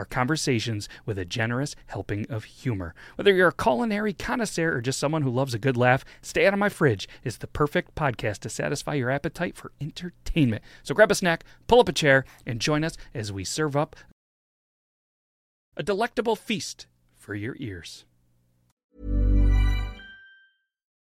our conversations with a generous helping of humor. Whether you're a culinary connoisseur or just someone who loves a good laugh, Stay Out of My Fridge is the perfect podcast to satisfy your appetite for entertainment. So grab a snack, pull up a chair, and join us as we serve up a delectable feast for your ears.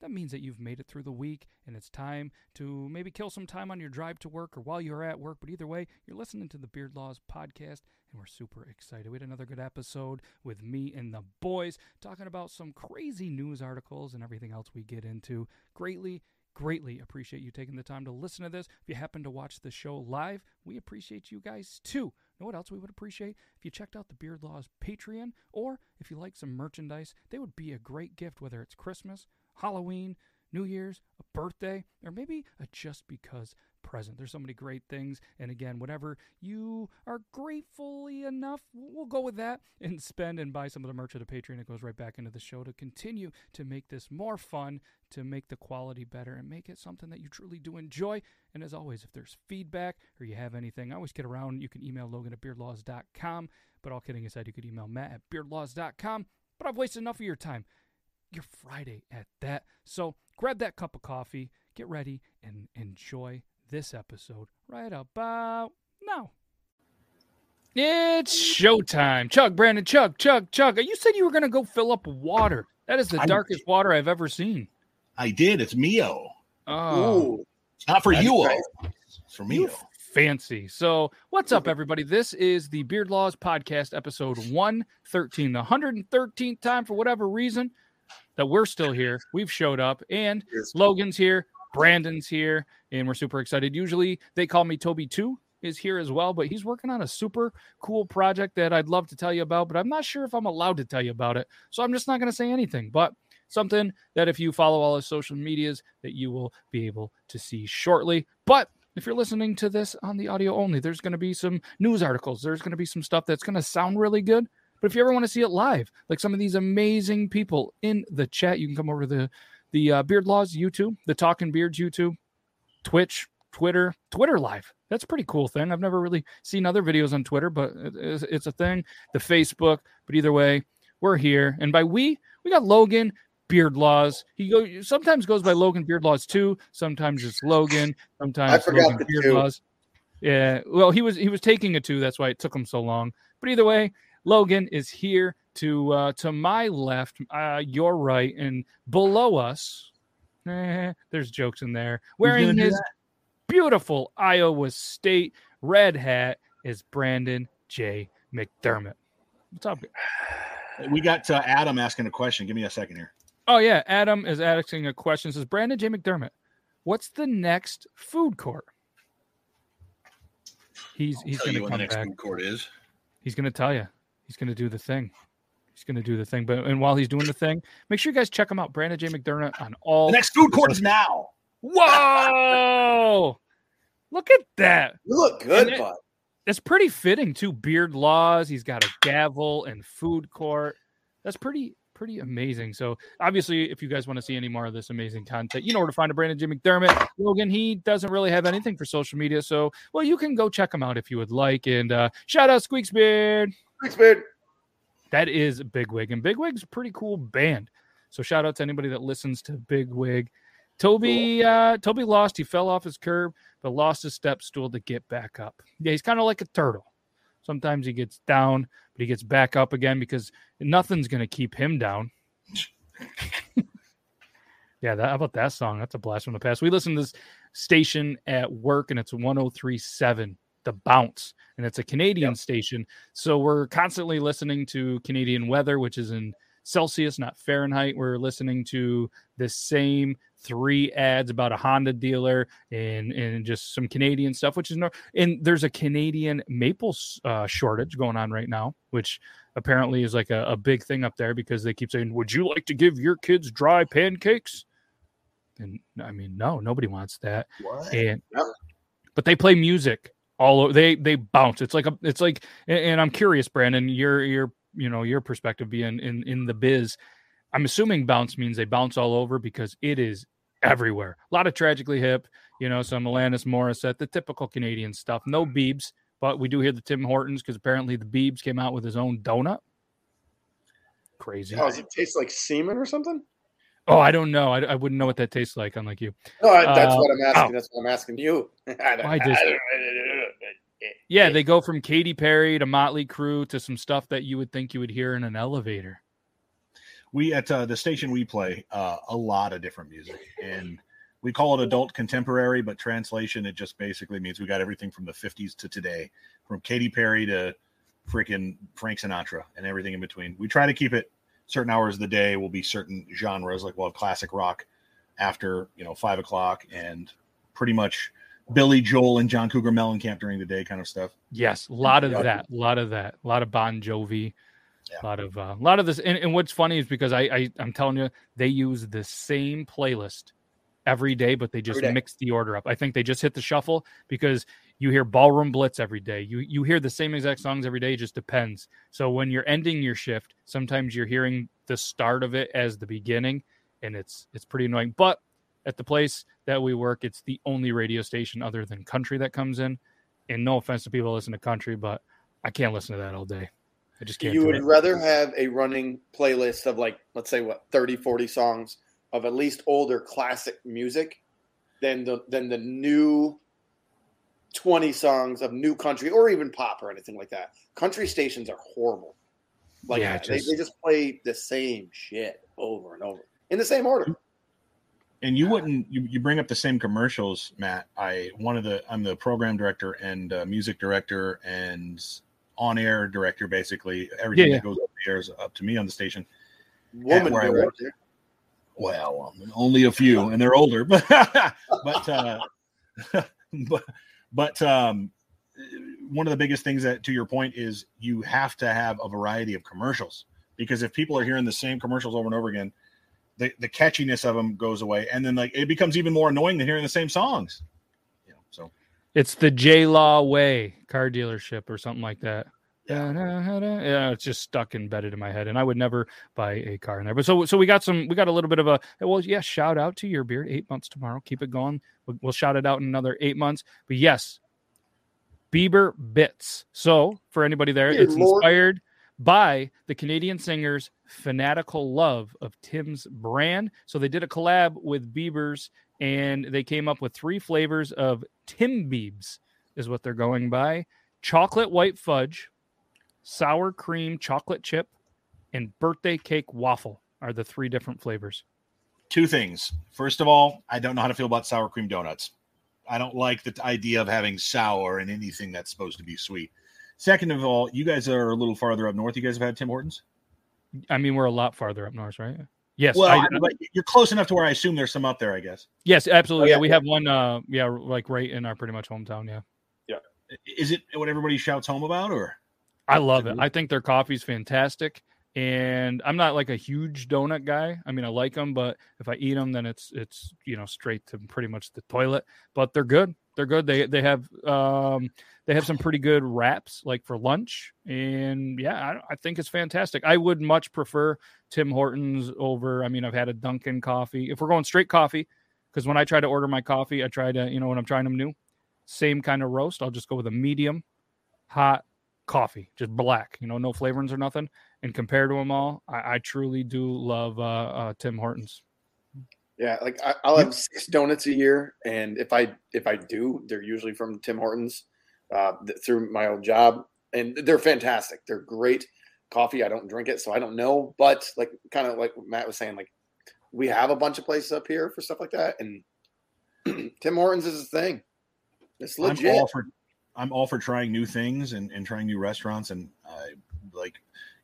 that means that you've made it through the week and it's time to maybe kill some time on your drive to work or while you're at work. But either way, you're listening to the Beard Laws podcast and we're super excited. We had another good episode with me and the boys talking about some crazy news articles and everything else we get into. Greatly, greatly appreciate you taking the time to listen to this. If you happen to watch the show live, we appreciate you guys too. Know what else we would appreciate? If you checked out the Beard Laws Patreon, or if you like some merchandise, they would be a great gift, whether it's Christmas, Halloween, New Year's, a birthday, or maybe a just because present. There's so many great things. And again, whatever you are gratefully enough, we'll go with that and spend and buy some of the merch of the Patreon. It goes right back into the show to continue to make this more fun, to make the quality better, and make it something that you truly do enjoy. And as always, if there's feedback or you have anything, I always get around. You can email Logan at beardlaws.com. But all kidding aside, you could email Matt at beardlaws.com. But I've wasted enough of your time your Friday at that. So grab that cup of coffee, get ready, and enjoy this episode right about now. It's showtime. Chuck, Brandon, Chuck, Chuck, Chuck. You said you were going to go fill up water. That is the I- darkest water I've ever seen. I did. It's Mio. Oh, It's not for That's you. right. It's for you Mio. fancy. So, what's up, everybody? This is the Beard Laws Podcast, episode 113, the 113th time for whatever reason that we're still here. We've showed up, and Logan's here, Brandon's here, and we're super excited. Usually they call me Toby 2 is here as well, but he's working on a super cool project that I'd love to tell you about, but I'm not sure if I'm allowed to tell you about it. So I'm just not going to say anything, but something that if you follow all his social medias that you will be able to see shortly. But if you're listening to this on the audio only, there's going to be some news articles. There's going to be some stuff that's going to sound really good. But if you ever want to see it live, like some of these amazing people in the chat, you can come over to the the uh, Beard Laws YouTube, the Talking Beards YouTube, Twitch, Twitter, Twitter Live. That's a pretty cool thing. I've never really seen other videos on Twitter, but it's, it's a thing. The Facebook, but either way, we're here. And by we, we got Logan Beard Laws. He go sometimes goes by Logan Beard Laws too. Sometimes it's Logan. Sometimes forgot Logan the Beard two. Laws. Yeah. Well, he was he was taking a two. That's why it took him so long. But either way, Logan is here to uh, to my left, uh, your right, and below us. eh, there's jokes in there. Wearing gonna his beautiful Iowa State red hat is Brandon J. McDermott. What's up? We got uh, Adam asking a question. Give me a second here. Oh yeah, Adam is asking a question. Says Brandon J. McDermott, what's the next food court? He's he's Tell going you to what come the next back. food court is. He's going to tell you. He's going to do the thing. He's going to do the thing. But and while he's doing the thing, make sure you guys check him out. Brandon J. McDermott on all. The next food court is now. Whoa! Look at that. You look good, it- bud. It's pretty fitting too. Beard laws. He's got a gavel and food court. That's pretty pretty amazing. So obviously, if you guys want to see any more of this amazing content, you know where to find a Brandon Jim McDermott. Logan, he doesn't really have anything for social media, so well, you can go check him out if you would like. And uh, shout out Squeaks Beard. Thanks, Beard. That is Bigwig, and Bigwig's a pretty cool band. So shout out to anybody that listens to Bigwig. Toby, uh, Toby lost. He fell off his curb, but lost his step stool to get back up. Yeah, he's kind of like a turtle. Sometimes he gets down, but he gets back up again because nothing's going to keep him down. yeah, that, how about that song? That's a blast from the past. We listen to this station at work, and it's 1037 The Bounce, and it's a Canadian station. So we're constantly listening to Canadian weather, which is in Celsius, not Fahrenheit. We're listening to the same three ads about a Honda dealer and and just some Canadian stuff, which is no. And there's a Canadian maple uh, shortage going on right now, which apparently is like a, a big thing up there because they keep saying, "Would you like to give your kids dry pancakes?" And I mean, no, nobody wants that. What? And Yep. but they play music all over. They they bounce. It's like a. It's like. And, and I'm curious, Brandon. Your your you know your perspective being in in the biz. I'm assuming bounce means they bounce all over because it is everywhere. A lot of tragically hip, you know, some Alanis Morissette, the typical Canadian stuff. No Beebs, but we do hear the Tim Hortons because apparently the Beebs came out with his own donut. Crazy. Oh, does it taste like semen or something? Oh, I don't know. I, I wouldn't know what that tastes like, unlike you. No, that's Uh, what I'm asking. ow. That's what I'm asking you. I just- Yeah, they go from Katy Perry to Motley Crue to some stuff that you would think you would hear in an elevator. We at uh, the station we play uh, a lot of different music. And we call it adult contemporary but translation it just basically means we got everything from the 50s to today from Katy Perry to freaking Frank Sinatra and everything in between. We try to keep it certain hours of the day. Will be certain genres like we'll have classic rock after you know five o'clock and pretty much Billy Joel and John Cougar Mellencamp during the day kind of stuff. Yes, a lot of that, a lot of that, a lot of Bon Jovi, Yeah. a lot of uh, a lot of this. And, and what's funny is because I, I I'm telling you, they use the same playlist every day, but they just mix the order up. I think they just hit the shuffle because you hear Ballroom Blitz every day. You you hear the same exact songs every day. It just depends. So when you're ending your shift, sometimes you're hearing the start of it as the beginning, and it's it's pretty annoying. But at the place that we work, it's the only radio station other than country that comes in. And no offense to people who listen to country, but I can't listen to that all day. I just can't you would it. rather have a running playlist of like let's say what 30 40 songs of at least older classic music than the than the new 20 songs of new country or even pop or anything like that country stations are horrible like Yeah, that. They, just- they just play the same shit over and over in the same order and you wouldn't you, you bring up the same commercials matt i one of the i'm the program director and uh, music director and on air director basically. Everything Yeah, that goes up the air is up to me on the station. Woman where work. director well um, only a few and they're older. But but uh but but um one of the biggest things that to your point is you have to have a variety of commercials. Because if people are hearing the same commercials over and over again the, the catchiness of them goes away. And then like it becomes even more annoying than hearing the same songs. you know so It's the J Law Way car dealership or something like that. Yeah, it's just stuck embedded in my head, and I would never buy a car in there. But so, so we got some, we got a little bit of a well, yeah. Shout out to your beard, eight months tomorrow. Keep it going. We'll, we'll shout it out in another eight months. But yes, Bieber bits. So for anybody there, Dear it's Lord. inspired by the Canadian singer's fanatical love of Tim's brand. So they did a collab with Bieber's, and they came up with three flavors of Timbiebs, is what they're going by: chocolate white fudge, sour cream chocolate chip, and birthday cake waffle are the three different flavors. two things first of all i don't know how to feel about sour cream donuts I don't like the idea of having sour in anything that's supposed to be sweet. Second of all, you guys are a little farther up north. You guys have had Tim Hortons. I mean, we're a lot farther up north, right? Yes. Well, I- but you're close enough to where I assume there's some up there. I guess. yes, absolutely. Oh, yeah, yeah, we have one. Uh, yeah, like right in our pretty much hometown. Yeah. Yeah. Is it what everybody shouts home about, or I love it. I think their coffee's fantastic. And I'm not like a huge donut guy. I mean, I like them, but if I eat them, then it's it's you know straight to pretty much the toilet. But they're good. They're good. They they have um they have some pretty good wraps like for lunch. And yeah, I, I think it's fantastic. I would much prefer Tim Hortons over. I mean, I've had a Dunkin' coffee. If we're going straight coffee, because when I try to order my coffee, I try to you know when I'm trying them new, same kind of roast. I'll just go with a medium hot coffee, just black, you know, no flavorings or nothing. And compared to them all, I, I truly do love uh, uh, Tim Hortons. Yeah, like I, I'll have six donuts a year, and if I if I do, they're usually from Tim Hortons uh, through my old job, and they're fantastic. They're great coffee. I don't drink it, so I don't know. But like kind of like Matt was saying, like we have a bunch of places up here for stuff like that, and Tim Hortons is a thing. It's I'm legit. all for I'm all for trying new things and, and trying new restaurants and uh, like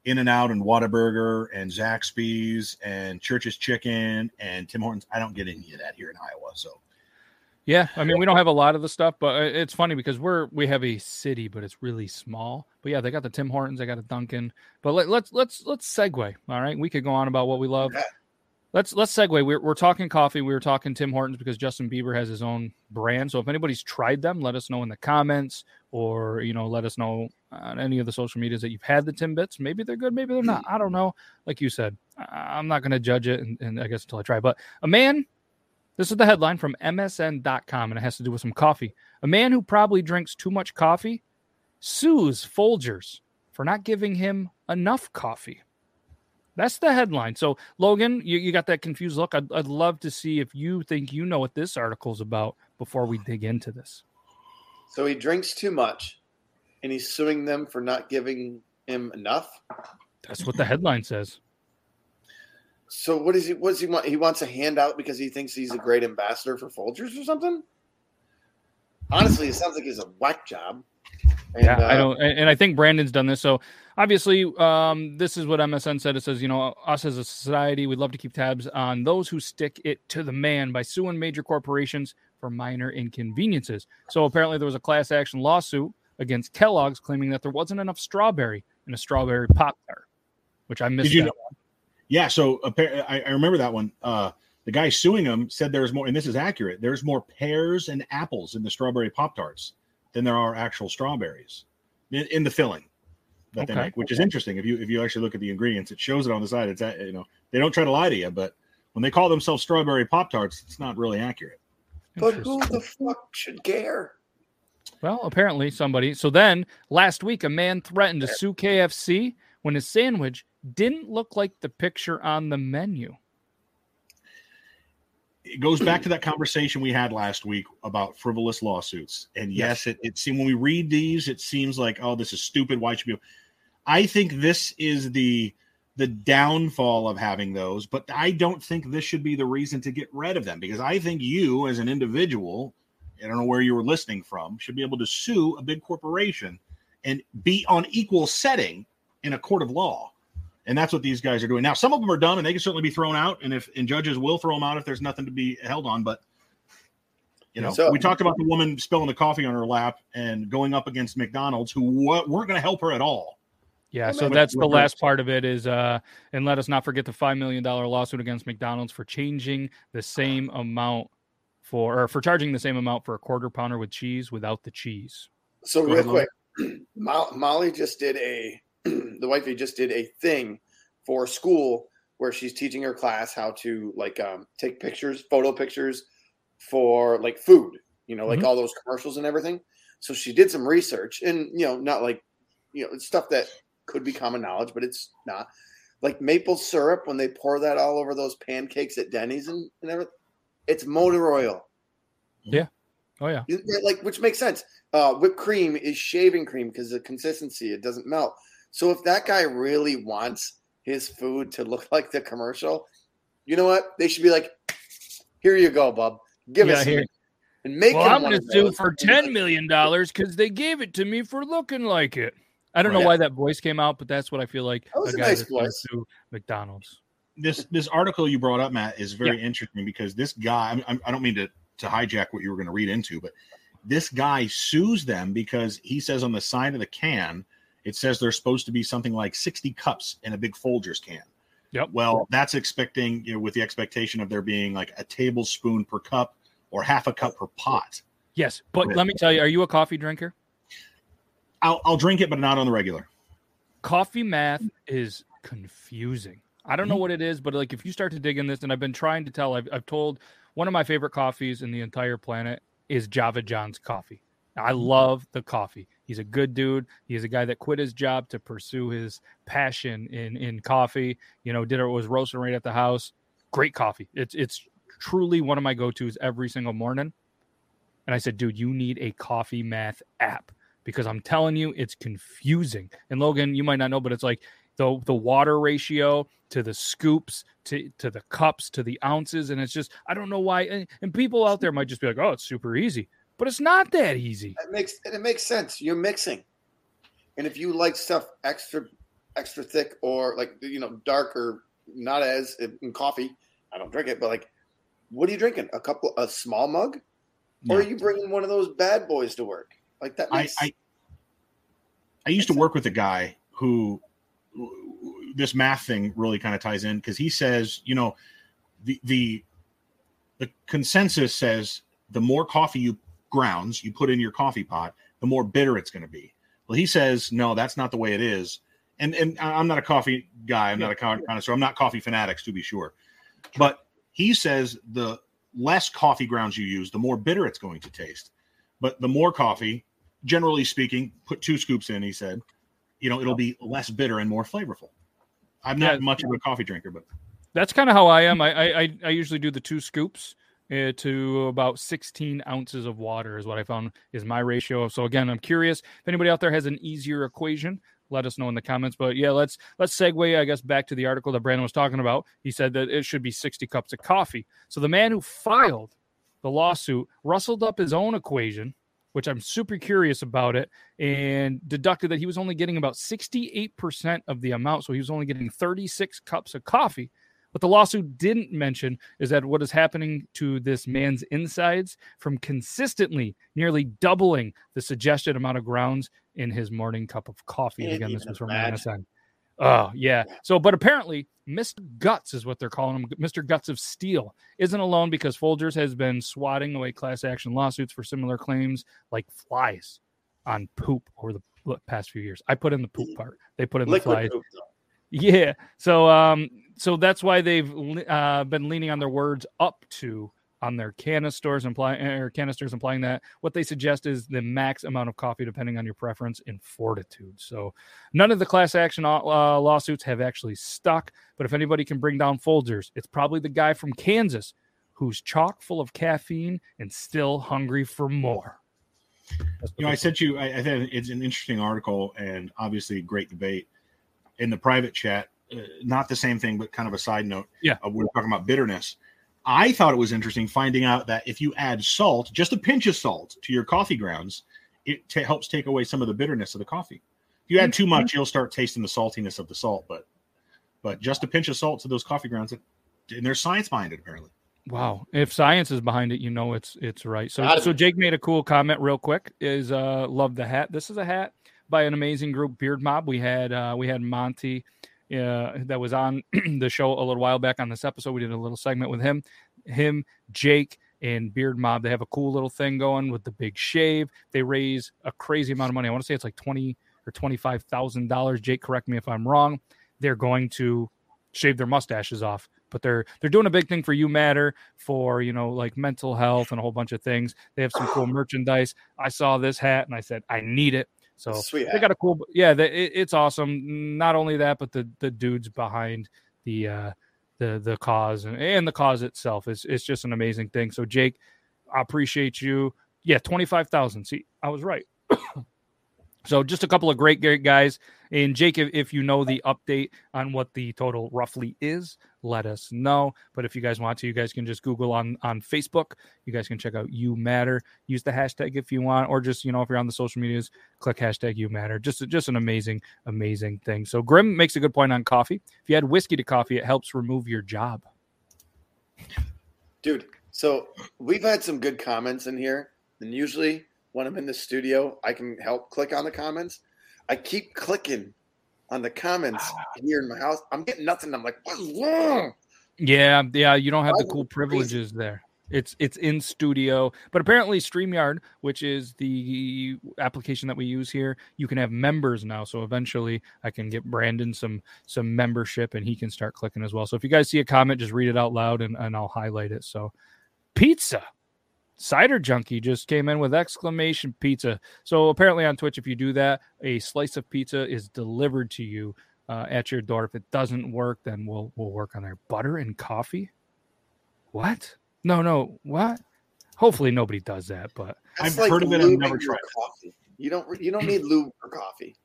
In and Out and Whataburger and Zaxby's and Church's Chicken and Tim Hortons. I don't get any of that here in Iowa. So Yeah, I mean, we don't have a lot of the stuff, but uh, it's funny because we're we have a city, but it's really small. But yeah, they got the Tim Hortons, they got a Dunkin'. But let, let's let's let's segue. All right, we could go on about what we love. Let's let's segue. We're we're talking coffee. We were talking Tim Hortons because Justin Bieber has his own brand. So if anybody's tried them, let us know in the comments, or you know, let us know on any of the social medias that you've had the Timbits. Maybe they're good, maybe they're not. I don't know. Like you said, I'm not going to judge it, and, and I guess until I try. But a man this is the headline from MSN.com, and it has to do with some coffee. A man who probably drinks too much coffee sues Folgers for not giving him enough coffee. That's the headline. So, Logan, you, you got that confused look. I'd, I'd love to see if you think you know what this article's about before we dig into this. So he drinks too much, and he's suing them for not giving him enough. That's what the headline says. So what does he? What does he want? He wants a handout because he thinks he's a great ambassador for Folgers or something. Honestly, it sounds like he's a whack job. And, yeah, I uh, don't, and, and I think Brandon's done this. So obviously, um, this is what MSN said. It says, you know, us as a society, we'd love to keep tabs on those who stick it to the man by suing major corporations for minor inconveniences. So apparently, there was a class action lawsuit against Kellogg's claiming that there wasn't enough strawberry in a strawberry pop tart, which I missed. Did you that know- yeah, so I, I remember that one. Uh, the guy suing him said there's more, and this is accurate. There's more pears and apples in the strawberry pop tarts than there are actual strawberries in, in the filling that they make, which is interesting. If you if you actually look at the ingredients, it shows it on the side. It's at- you know they don't try to lie to you, but when they call themselves strawberry pop tarts, it's not really accurate. But who the fuck should care? Well, apparently somebody. So then last week, a man threatened to sue KFC when his sandwich didn't look like the picture on the menu. it goes back to that conversation we had last week about frivolous lawsuits. And yes, it, it seems when we read these, it seems like, oh, this is stupid. Why should we? I think this is the the downfall of having those, but I don't think this should be the reason to get rid of them because I think you, as an individual, I don't know where you were listening from, should be able to sue a big corporation and be on equal setting in a court of law. And that's what these guys are doing. Now, some of them are dumb and they can certainly be thrown out. And if and judges will throw them out if there's nothing to be held on. But you know, So- we talked about the woman spilling the coffee on her lap and going up against McDonald's, who weren't going to help her at all. Yeah, so that's the last part of it is uh and let us not forget the 5 million dollar lawsuit against McDonald's for changing the same amount for or for charging the same amount for a quarter pounder with cheese without the cheese. So Go real ahead, quick, Mo- Molly just did a the wifey just did a thing for school where she's teaching her class how to like um, take pictures, photo pictures for like food, you know, like Mhm. all those commercials and everything. So she did some research and you know, not like you know, it's stuff that could be common knowledge, but it's not like maple syrup when they pour that all over those pancakes at Denny's and, and everything. It's motor oil. Yeah. Oh yeah, like which makes sense. Uh, whipped cream is shaving cream because the consistency it doesn't melt. So if that guy really wants his food to look like the commercial, you know what? They should be like, "Here you go, bub. Give Yeah, us." some." here- and make. Well, I'm going to sue for ten million dollars because they gave it to me for looking like it. I don't oh, know Right. why that voice came out, but that's what I feel like That was a guy nice that's gonna McDonald's. this this article you brought up, Matt, is very interesting because this guy. I'm- I'm, don't mean to to hijack what you were going to read into, but this guy sues them because he says on the side of the can it says there's supposed to be something like 60 cups in a big Folgers can. Yep. Well, that's expecting you know with the expectation of there being like a tablespoon per cup or half a cup per pot. Yes, but let me tell you, are you a coffee drinker? I'll I'll drink it, but not on the regular. coffee math is confusing. I don't know Mhm. what it is, but like if you start to dig in this, and I've been trying to tell, I've, I've told one of my favorite coffees in the entire planet is Java John's coffee. I love the coffee. He's a good dude. He's a guy that quit his job to pursue his passion in in coffee. You know, did it was roasting right at the house. Great coffee. It's it's truly one of my go tos every single morning. And I said, dude, you need a coffee math app because I'm telling you, it's confusing. And Logan, you might not know, but it's like the the water ratio to the scoops to to the cups to the ounces, and it's just I don't know why. And, and people out there might just be like, oh, it's super easy, but it's not that easy. It makes and it makes sense. You're mixing, and if you like stuff extra, extra thick or like you know dark or not as in coffee, I don't drink it. But like, what are you drinking? A couple, a small mug, or are you bringing one of those bad boys to work? Like that I, makes. I I used to work with a guy who this math thing really kind of ties in because he says, you know, the the the consensus says the more coffee you grounds you put in your coffee pot, the more bitter it's going to be. Well, he says no, that's not the way it is. And and I- I'm not a coffee guy. I'm not a con- connoisseur. I'm not coffee fanatics to be sure. But he says the less coffee grounds you use, the more bitter it's going to taste. But the more coffee, generally speaking, put two scoops in, he said, you know, it'll be less bitter and more flavorful. I'm not Yeah. much of a coffee drinker, but That's kind of how I am. I, I I- usually do the two scoops uh, to about 16 ounces of water is what I found is my ratio. So again, I'm curious if anybody out there has an easier equation. Let us know in the comments. But yeah, let's let's segue, I guess, back to the article that Brandon was talking about. He said that it should be 60 cups of coffee. So the man who filed the lawsuit rustled up his own equation, which I'm super curious about it, and deducted that he was only getting about 68% of the amount. So he was only getting 36 cups of coffee. What the lawsuit didn't mention is that what is happening to this man's insides from consistently nearly doubling the suggested amount of grounds in his morning cup of coffee. And again, this was from imagine. MSN. Oh, yeah. So, but apparently, Mr. Guts is what they're calling him. Mr. Guts of Steel isn't alone because Folgers has been swatting away class action lawsuits for similar claims like flies on poop over the past few years. I put in the poop part, they put in the flies. poop. Yeah. So um so that's why they've uh, been leaning on their words up to on their canisters implying or canisters implying that what they suggest is the max amount of coffee depending on your preference in fortitude. So none of the class action uh, lawsuits have actually stuck, but if anybody can bring down Folgers, it's probably the guy from Kansas who's chock full of caffeine and still hungry for more. You know, I sent you. I, I think it's an interesting article and obviously a great debate in the private chat. Uh, not the same thing, but kind of a side note. Yeah. uh, we're talking about bitterness. I thought it was interesting finding out that if you add salt, just a pinch of salt to your coffee grounds, it ta helps take away some of the bitterness of the coffee. If you add too much, you'll start tasting the saltiness of the salt. But but just a pinch of salt to those coffee grounds, it, and there's science behind it apparently. Wow. If science is behind it, you know it's it's right. So Gotta so be. Jake made a cool comment real quick. Is uh love the hat. This is a hat by an amazing group, Beard Mob. We had uh we had Monty uh that was on the show a little while back on this episode. We did a little segment with him, him, Jake, and Beard Mob. They have a cool little thing going with the big shave. They raise a crazy amount of money. I want to say it's like twenty or twenty five thousand dollars. Jake, correct me if I'm wrong. They're going to shave their mustaches off but they're they're doing a big thing for you matter for you know like mental health and a whole bunch of things they have some cool merchandise i saw this hat and i said i need it so Sweet they got a cool yeah they, it, it's awesome. Not only that but the the dudes behind the uh the the cause and, and the cause itself is it's just an amazing thing. So jake i appreciate you. Yeah 25000 see i was right. So just a couple of great great guys And Jake, if, you know the update on what the total roughly is, let us know. But if you guys want to, you guys can just Google on on Facebook. You guys can check out You Matter. Use the hashtag if you want, or just you know if you're on the social medias, click hashtag You Matter. Just just an amazing amazing thing. So Grim makes a good point on coffee. If you add whiskey to coffee, it helps remove your job. Dude, so we've had some good comments in here, and usually when I'm in the studio, I can help click on the comments. I keep clicking on the comments ah. here in my house. I'm getting nothing. I'm like, what's wrong? Yeah, yeah, you don't have the cool privileges there. It's it's in studio, but apparently StreamYard, which is the application that we use here, you can have members now. So eventually, I can get Brandon some some membership, and he can start clicking as well. So if you guys see a comment, just read it out loud, and, and I'll highlight it. So pizza, cider junkie just came in with exclamation pizza. So apparently on Twitch, if you do that, a slice of pizza is delivered to you uh, at your door. If it doesn't work, then we'll we'll work on there. Butter and coffee. What? No, no. What? Hopefully nobody does that, but That's I've heard of it, I've never your tried it. Coffee. You don't. You don't need lube for coffee.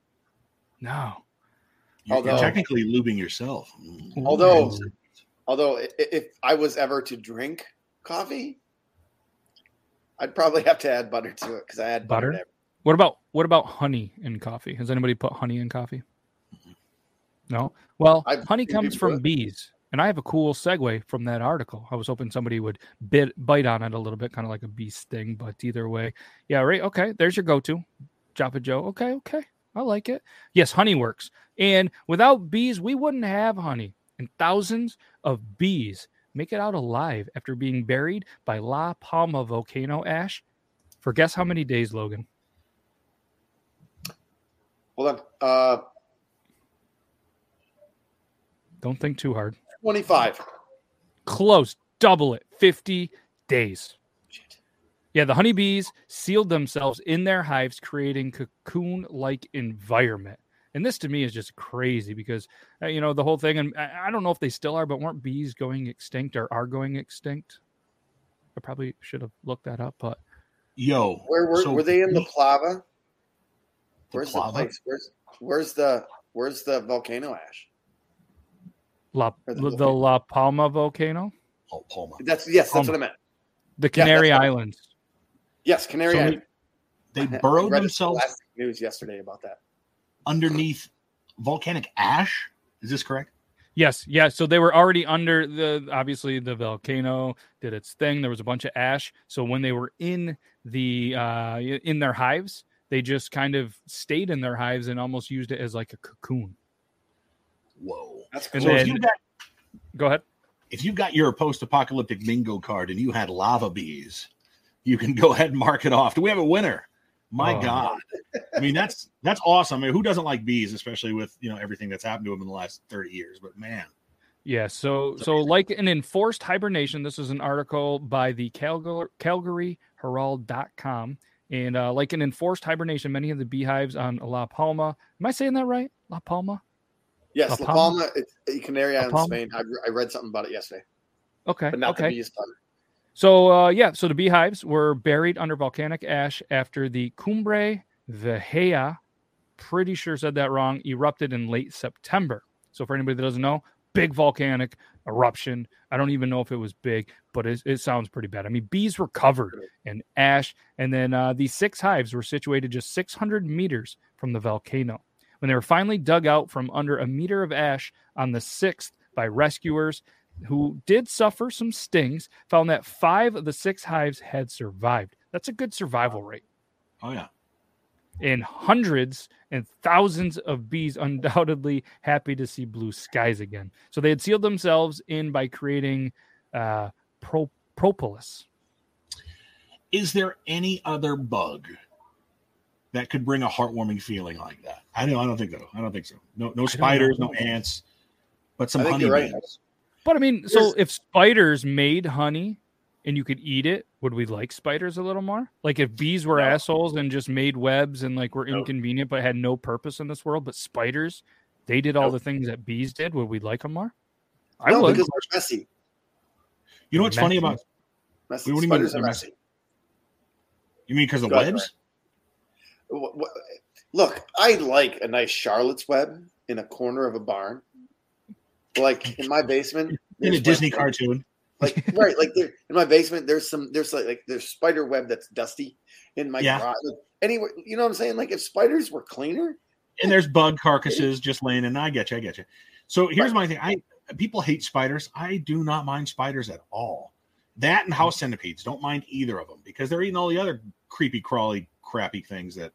no. You're, you're Although- technically lubing yourself. Mm. Although, although i- if I was ever to drink coffee, I'd probably have to add butter to it because I add butter. Butter? What about what about honey in coffee? Has anybody put honey in coffee? No. Well, I've honey comes from it. bees, and I have a cool segue from that article. I was hoping somebody would bit bite on it a little bit, kind of like a bee sting. But either way, yeah, right. Okay, there's your go-to, Java Joe. Okay, okay, I like it. Yes, honey works, and without bees, we wouldn't have honey. And thousands of bees make it out alive after being buried by La Palma volcano ash for guess how many days, Logan? Hold on. Uh, Don't think too hard. twenty-five. Close, double it, 50 days. Yeah, the honeybees sealed themselves in their hives, creating cocoon like environment. And this to me is just crazy because, uh, you know, the whole thing, and I, I don't know if they still are, but weren't bees going extinct or are going extinct? I probably should have looked that up, but Yo, Where were, so were they in the we- Plava? the Where's Plava? the place? Where's where's the where's the volcano ash? La, Or the the. La Palma volcano, Oh, Palma. That's yes, that's what I meant. the Canary what- Islands. Yes, Canary So Island. They I burrowed themselves Last news yesterday about that. Underneath volcanic ash. Is this correct? Yes, yeah. So they were already under the obviously the volcano did its thing. There was a bunch of ash. So when they were in the uh in their hives, they just kind of stayed in their hives and almost used it as like a cocoon. Whoa. That's And so if then- you got Go ahead. if you got your post-apocalyptic bingo card and you had lava bees, you can go ahead and mark it off. Do we have a winner? My Oh. God. I mean, that's that's awesome. I mean, who doesn't like bees, especially with you know everything that's happened to them in the last 30 years? But man, Yeah, so so like an enforced hibernation, this is an article by the Calgary, Calgary Herald.com. And uh, like an enforced hibernation, many of the beehives on La Palma. Am I saying that right? La Palma? yes, La La Palma? Palma, it's Canary La Island, Spain. I, I read something about it yesterday, Okay. but not okay. the bees part. So uh, yeah, so the beehives were buried under volcanic ash after the Cumbre Vieja, pretty sure said that wrong, erupted in late September. So for anybody that doesn't know, big volcanic eruption. I don't even know if it was big, but it, it sounds pretty bad. I mean, bees were covered in ash, and then uh, these six hives were situated just 600 meters from the volcano. When they were finally dug out from under a meter of ash on the sixth by rescuers, who did suffer some stings, found that five of the six hives had survived. That's a good survival rate. oh yeah. And hundreds and thousands of bees undoubtedly happy to see blue skies again. So they had sealed themselves in by creating uh, pro- propolis. Is there any other bug that could bring a heartwarming feeling like that? I don't. I don't think so. I don't think so. No, no spiders, no ants, but some I think honeybees. right. But I mean, so if spiders made honey and you could eat it, would we like spiders a little more? Like if bees were No. assholes and just made webs and like were No. inconvenient but had no purpose in this world, but spiders, they did all Nope. the things that bees did, would we like them more? I no, would. because they're messy. You know what's funny about? Messy. What do you mean Spiders they're messy? messy. You mean because of Go ahead, webs? Wh- wh- Look, I like a nice Charlotte's web in a corner of a barn. Like in my basement. In a Disney like- cartoon. Like right, like there in my basement, there's some there's like, like there's spider web that's dusty in my Yeah. garage. Like, anyway, you know what I'm saying? Like if spiders were cleaner, and there's bug carcasses just laying in. I get you. I get you. So here's my thing. I people hate spiders. I do not mind spiders at all. That and house centipedes. Don't mind either of them because they're eating all the other creepy, crawly, crappy things that.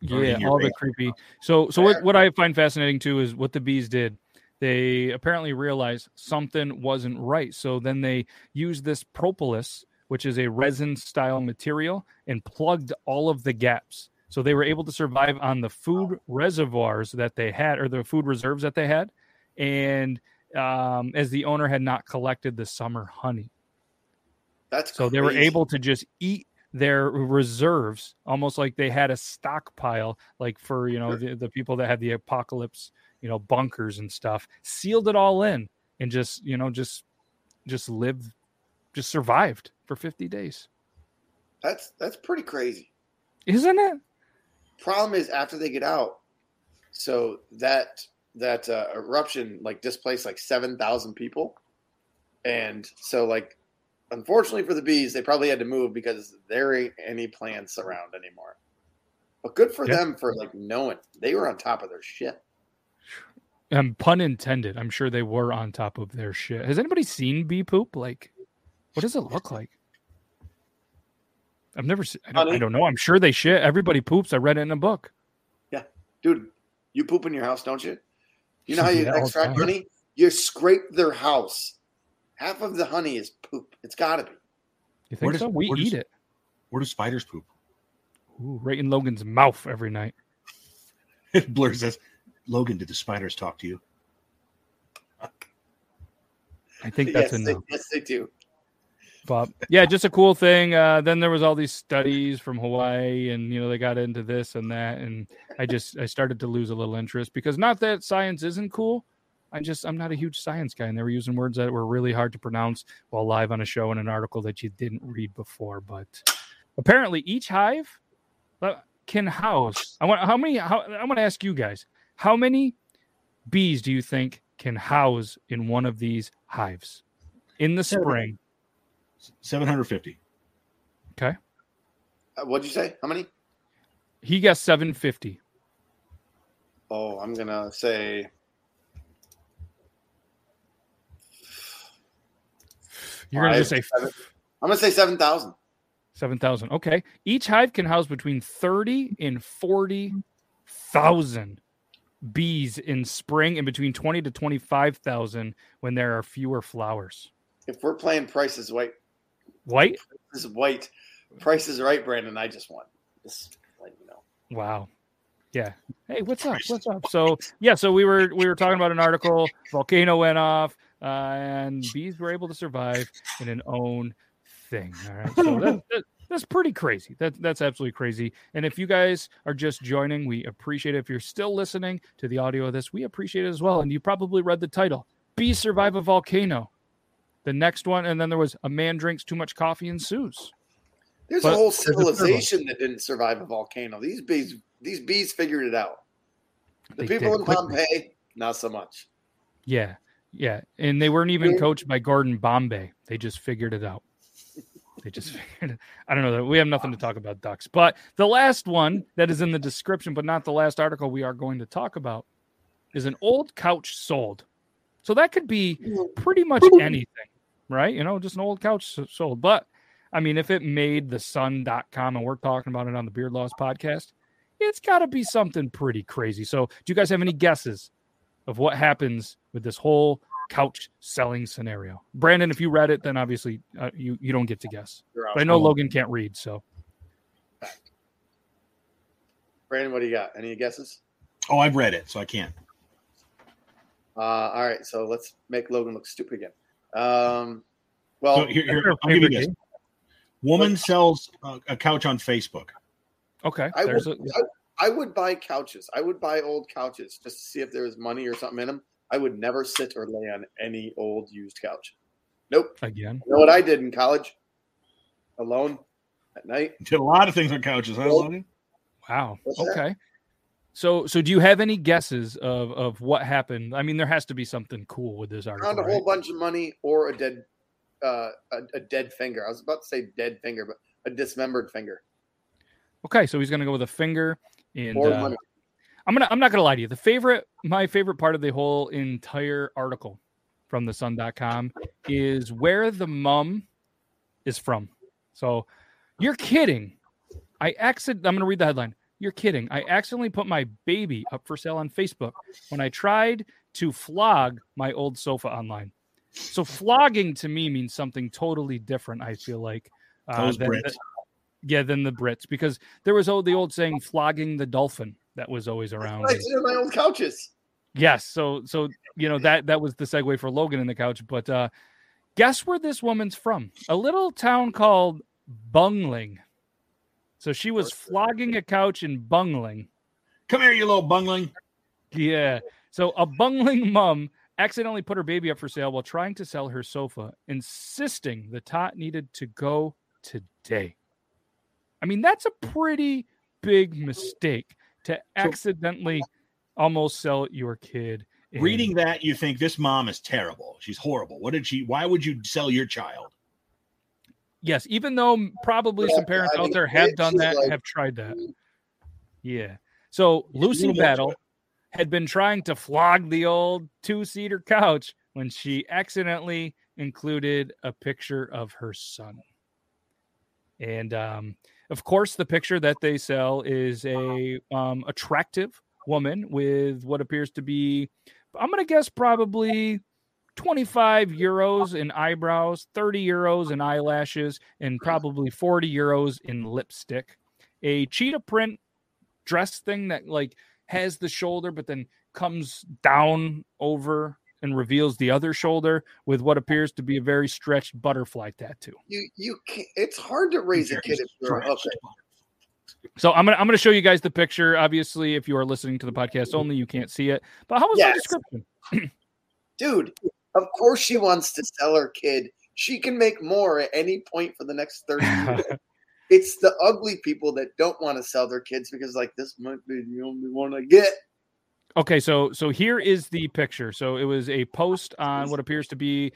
Yeah, all the basement. creepy. So, so what, what I find fascinating too is what the bees did. They apparently realized something wasn't right. So then they used this propolis, which is a resin style material, and plugged all of the gaps. So they were able to survive on the food reservoirs that they had, or the food reserves that they had, and um, as the owner had not collected the summer honey. that's So they were able to just eat their reserves almost like they had a stockpile, like for you know the, the people that had the apocalypse, you know, bunkers and stuff, sealed it all in and just you know just just lived, just survived for 50 days. That's that's pretty crazy. Isn't it? Problem is after they get out, so that that uh, eruption like displaced like seven thousand people, and so like unfortunately for the bees, they probably had to move because there ain't any plants around anymore. But good for Yeah. them for like knowing they were on top of their shit. Um, pun intended. I'm sure they were on top of their shit. Has anybody seen bee poop? Like, what does it look like? I've never seen. I don't, I don't know. I'm sure they shit. Everybody poops. I read it in a book. Yeah, dude, you poop in your house, don't you? You know how you Yeah, extract time. honey? You scrape their house. Half of the honey is poop. It's got to be. You Where think does- so? We where does- eat it. Where do spiders poop? Ooh, right in Logan's mouth every night. it blurs says, "Logan, did the spiders talk to you?" I think that's yes, they, yes, they do. But yeah, just a cool thing. Uh, then there was all these studies from Hawaii, and you know they got into this and that, and I just I started to lose a little interest because not that science isn't cool. I just I'm not a huge science guy, and they were using words that were really hard to pronounce while live on a show in an article that you didn't read before. But apparently, each hive uh, can house. I want how many? How, I want to ask you guys: How many bees do you think can house in one of these hives in the spring? Seven hundred fifty. Okay. Uh, what'd you say? How many? He got 750. Oh, I'm gonna say You're going to just say seven. I'm gonna say seven thousand. 7,000. Okay. Each hive can house between 30 and 40,000 bees in spring and between 20 to 25,000 when there are fewer flowers. If we're playing Price is Right, White? is white. Price is Right, Brandon. I just won. Just like you know. Wow. Yeah. Hey, what's up? What's up? So yeah, so we were we were talking about an article. Volcano went off, uh, and bees were able to survive in an own thing. All right. So that, that, that's pretty crazy. That that's absolutely crazy. And if you guys are just joining, we appreciate it. If you're still listening to the audio of this, we appreciate it as well. And you probably read the title: "Bees Survive a Volcano." The next one, and then there was a man drinks too much coffee and sues. There's But a whole there's a third one. civilization that didn't survive a volcano. These bees, these bees figured it out. The people in quickly. Pompeii, not so much. Yeah, yeah, and they weren't even coached by Gordon Bombay. They just figured it out. They just figured. I don't know. That we have nothing to talk about ducks, but the last one that is in the description, but not the last article we are going to talk about, is an old couch sold. So that could be mm. pretty much anything, right? You know, just an old couch sold. But I mean, if it made the sun.com and we're talking about it on the Beard Laws podcast, it's got to be something pretty crazy. So, do you guys have any guesses of what happens with this whole couch selling scenario? Brandon, if you read it, then obviously uh, you you don't get to guess. But I know Logan can't read, so Brandon, what do you got? Any guesses? Oh, I've read it, so I can't. Uh, all right, so let's make Logan look stupid again. Um, well, So here, here, I'll give you favorite this. Woman sells uh, a couch on Facebook. okay. I There's would, a, I, I would buy couches. I would buy old couches just to see if there was money or something in them. I would never sit or lay on any old used couch. Nope. again. You know what I did in college? Alone at night. Did a lot of things on couches, huh, Well, Wow. What's that? Okay. So, so do you have any guesses of of what happened? I mean, there has to be something cool with this article. Found a right? whole bunch of money or a dead, uh, a, a dead finger. I was about to say dead finger, but a dismembered finger Okay, so he's gonna go with a finger, and or uh, money. I'm gonna I'm not gonna lie to you. The favorite, my favorite part of the whole entire article from the Sun.com is where the mum is from. So, you're kidding. I accident. I'm gonna read the headline. You're kidding. I accidentally put my baby up for sale on Facebook when I tried to flog my old sofa online. So flogging to me means something totally different. I feel like uh, Those than- Brits. yeah, than the Brits because there was old, the old saying "flogging the dolphin" that was always around. I sit on my old couches. Yes, so so you know that that was the segue for Logan in the couch. But uh guess where this woman's from? A little town called Bungling. So she was flogging a couch in Bungling. Come here, you little bungling. Yeah. So a bungling mom accidentally put her baby up for sale while trying to sell her sofa, insisting the tot needed to go today. I mean, that's a pretty big mistake to accidentally almost sell your kid. in- Reading that, you think this mom is terrible. She's horrible. What did she? Why would you sell your child? Yes, even though probably Yeah, some parents I out mean, there have done that, like- have tried that. Yeah. So Lucy little more to Battle had been trying to flog the old two seater couch when she accidentally included a picture of her son. And um, of course, the picture that they sell is a um, attractive woman with what appears to be, I'm going to guess, probably 25 euros in eyebrows, 30 euros in eyelashes, and probably 40 euros in lipstick. A cheetah print dress thing that like has the shoulder but then comes down over and reveals the other shoulder with what appears to be a very stretched butterfly tattoo. You you can't, it's hard to raise a kid if you're a hooker. So I'm gonna I'm gonna show you guys the picture. Obviously, if you are listening to the podcast only, you can't see it. But how was Yes. the description? Dude, of course she wants to sell her kid. She can make more at any point for the next 30 years. it's the ugly people that don't want to sell their kids because like this might be the only one I get. Okay, so so here is the picture. So it was a post on what appears to be,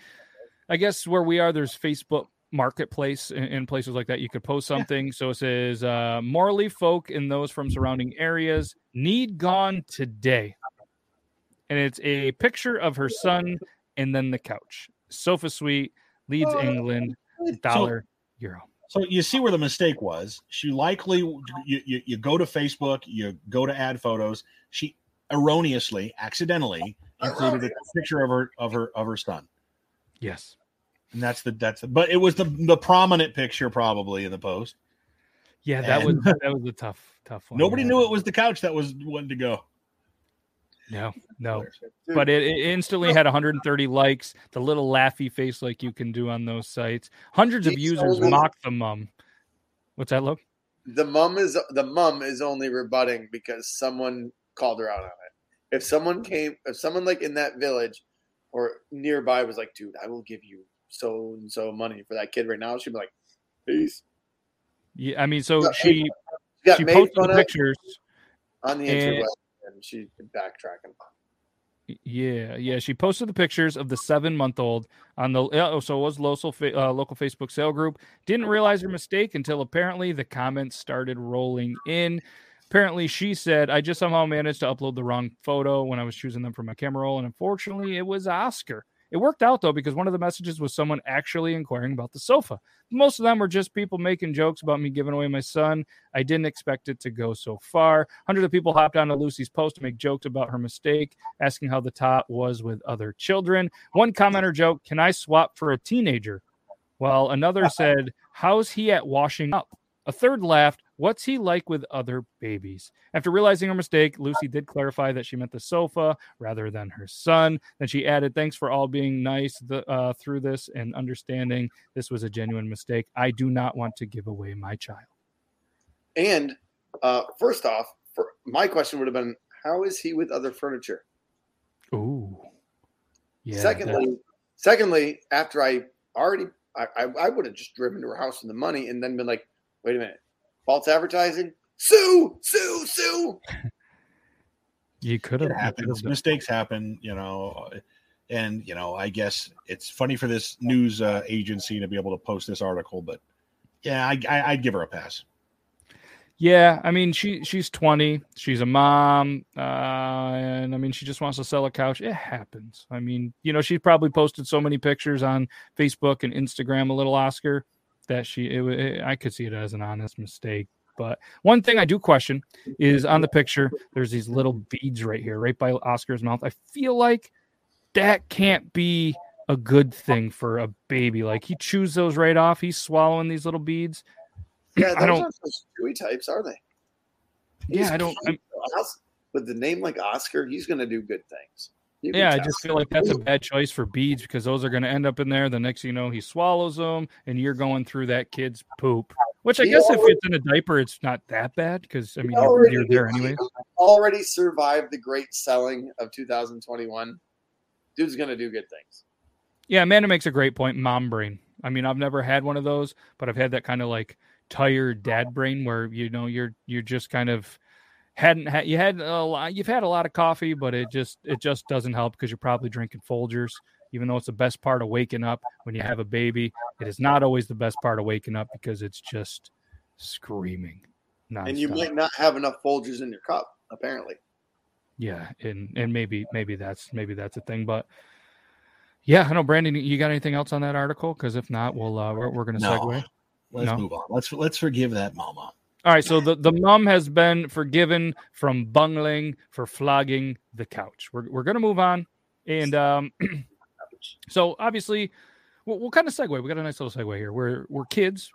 I guess where we are. There's Facebook Marketplace in, in places like that. You could post something. So it says uh, Morley folk and those from surrounding areas need gone today, and it's a picture of her son and then the couch. Sofa suite, Leeds, England, dollar euro. So you see where the mistake was. She likely you, you, you go to Facebook, you go to add photos. She erroneously, accidentally included a picture of her of her of her son, Yes. and that's the that's the, but it was the the prominent picture probably in the post. Yeah, that was that was a tough tough one. Nobody yeah. knew it was the couch that was wanting to go. No, no. But it, it instantly had 130 likes. The little laughy face like you can do on those sites. Hundreds of It's users only- mock the mum. What's that look? the mom is the mom is only rebutting because someone called her out on it. If someone came, if someone like in that village or nearby was like, "Dude, I will give you so and so money for that kid right now," she'd be like, "Peace." Yeah, I mean, so she She got she made posted the pictures. on the and- interweb, and she's been backtracking. Yeah, yeah, she posted the pictures of the seven month old on the oh, so it was local uh, local Facebook sale group. Didn't realize her mistake until apparently the comments started rolling in. Apparently, she said, "I just somehow managed to upload the wrong photo when I was choosing them for my camera roll, and unfortunately, it was Oscar." It worked out though because one of the messages was someone actually inquiring about the sofa. Most of them were just people making jokes about me giving away my son. I didn't expect it to go so far. Hundreds of people hopped onto Lucy's post to make jokes about her mistake, asking how the tot was with other children. One commenter joked, Can I swap for a teenager? While another said, How's he at washing up? A third laughed, What's he like with other babies? After realizing her mistake, Lucy did clarify that she meant the sofa rather than her son. Then she added, Thanks for all being nice th- uh, through this and understanding this was a genuine mistake. I do not want to give away my child. And uh, first off, for, my question would have been, "How is he with other furniture?" Ooh. Yeah. that- secondly, secondly, after I already, I, I, I would have just driven to her house with the money and then been like, "Wait a minute, false advertising, sue, sue, sue." You could it have happens. Mistakes happen, you know. And you know, I guess it's funny for this news uh, agency to be able to post this article, but yeah, I, I, I'd give her a pass. Yeah, I mean she she's 20, she's a mom, uh, and I mean she just wants to sell a couch. It happens. I mean, you know, she probably posted so many pictures on Facebook and Instagram, a little Oscar, that she it, it, I could see it as an honest mistake. But one thing I do question is on the picture, there's these little beads right here, right by Oscar's mouth. I feel like that can't be a good thing for a baby. Like he chews those right off. He's swallowing these little beads. Yeah, I those don't. aren't those chewy types, are they? Yeah, I don't. I'm, With the name like Oscar, he's going to do good things. Yeah, I just feel like that's a bad choice for beads because those are going to end up in there. The next thing you know, he swallows them, and you're going through that kid's poop. Which I He guess if it's in a diaper, it's not that bad because I mean already- you're there anyway. Already survived the great selling of 2021. Dude's going to do good things. Yeah, Amanda makes a great point. Mom brain. I mean, I've never had one of those, but I've had that kind of like tired dad brain where you know you're you're just kind of hadn't had you had a lot, you've had a lot of coffee, but it just it just doesn't help because you're probably drinking Folgers. Even though it's the best part of waking up when you have a baby, it is not always the best part of waking up because it's just screaming. And you might not have enough Folgers in your cup, apparently. Yeah, and and maybe maybe that's maybe that's a thing, but yeah, I know Brandon. You got anything else on that article? Because if not, we'll uh, we're, we're going to No. segue. Let's No. move on. Let's let's forgive that mama. All right, so the, the mom has been forgiven from bungling for flogging the couch. We're, we're going to move on. And um, so obviously, we'll, we'll kind of segue. We got a nice little segue here. We're, we're kids.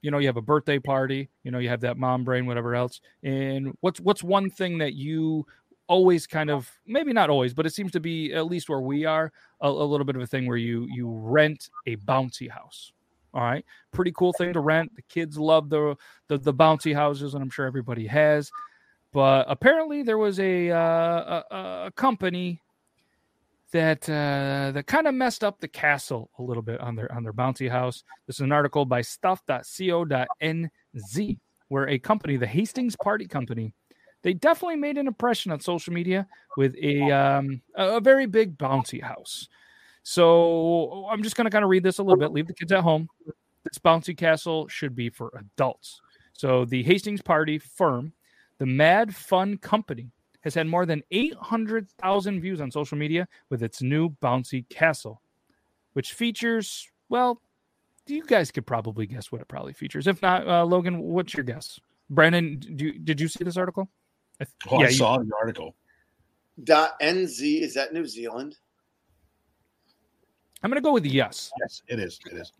You know, you have a birthday party, you know, you have that mom brain, whatever else. And what's what's one thing that you always kind of maybe not always, but it seems to be at least where we are a, a little bit of a thing where you you rent a bouncy house. All right, pretty cool thing to rent. The kids love the the, the bouncy houses, and I'm sure everybody has. But apparently, there was a uh, a, a company that uh, that kind of messed up the castle a little bit on their on their bouncy house. This is an article by stuff.co.nz where a company, the Hastings Party Company, they definitely made an impression on social media with a um, a very big bouncy house. So I'm just going to kind of read this a little bit. Leave the kids at home. This bouncy castle should be for adults. So the Hastings Party firm, the Mad Fun Company, has had more than 800,000 views on social media with its new bouncy castle, which features, well, you guys could probably guess what it probably features. If not, uh, Logan, what's your guess? Brandon, do you, did you see this article? I th- Oh, I you- saw the article. Dot NZ, is that New Zealand? I'm going to go with yes, Yes, it is. It is.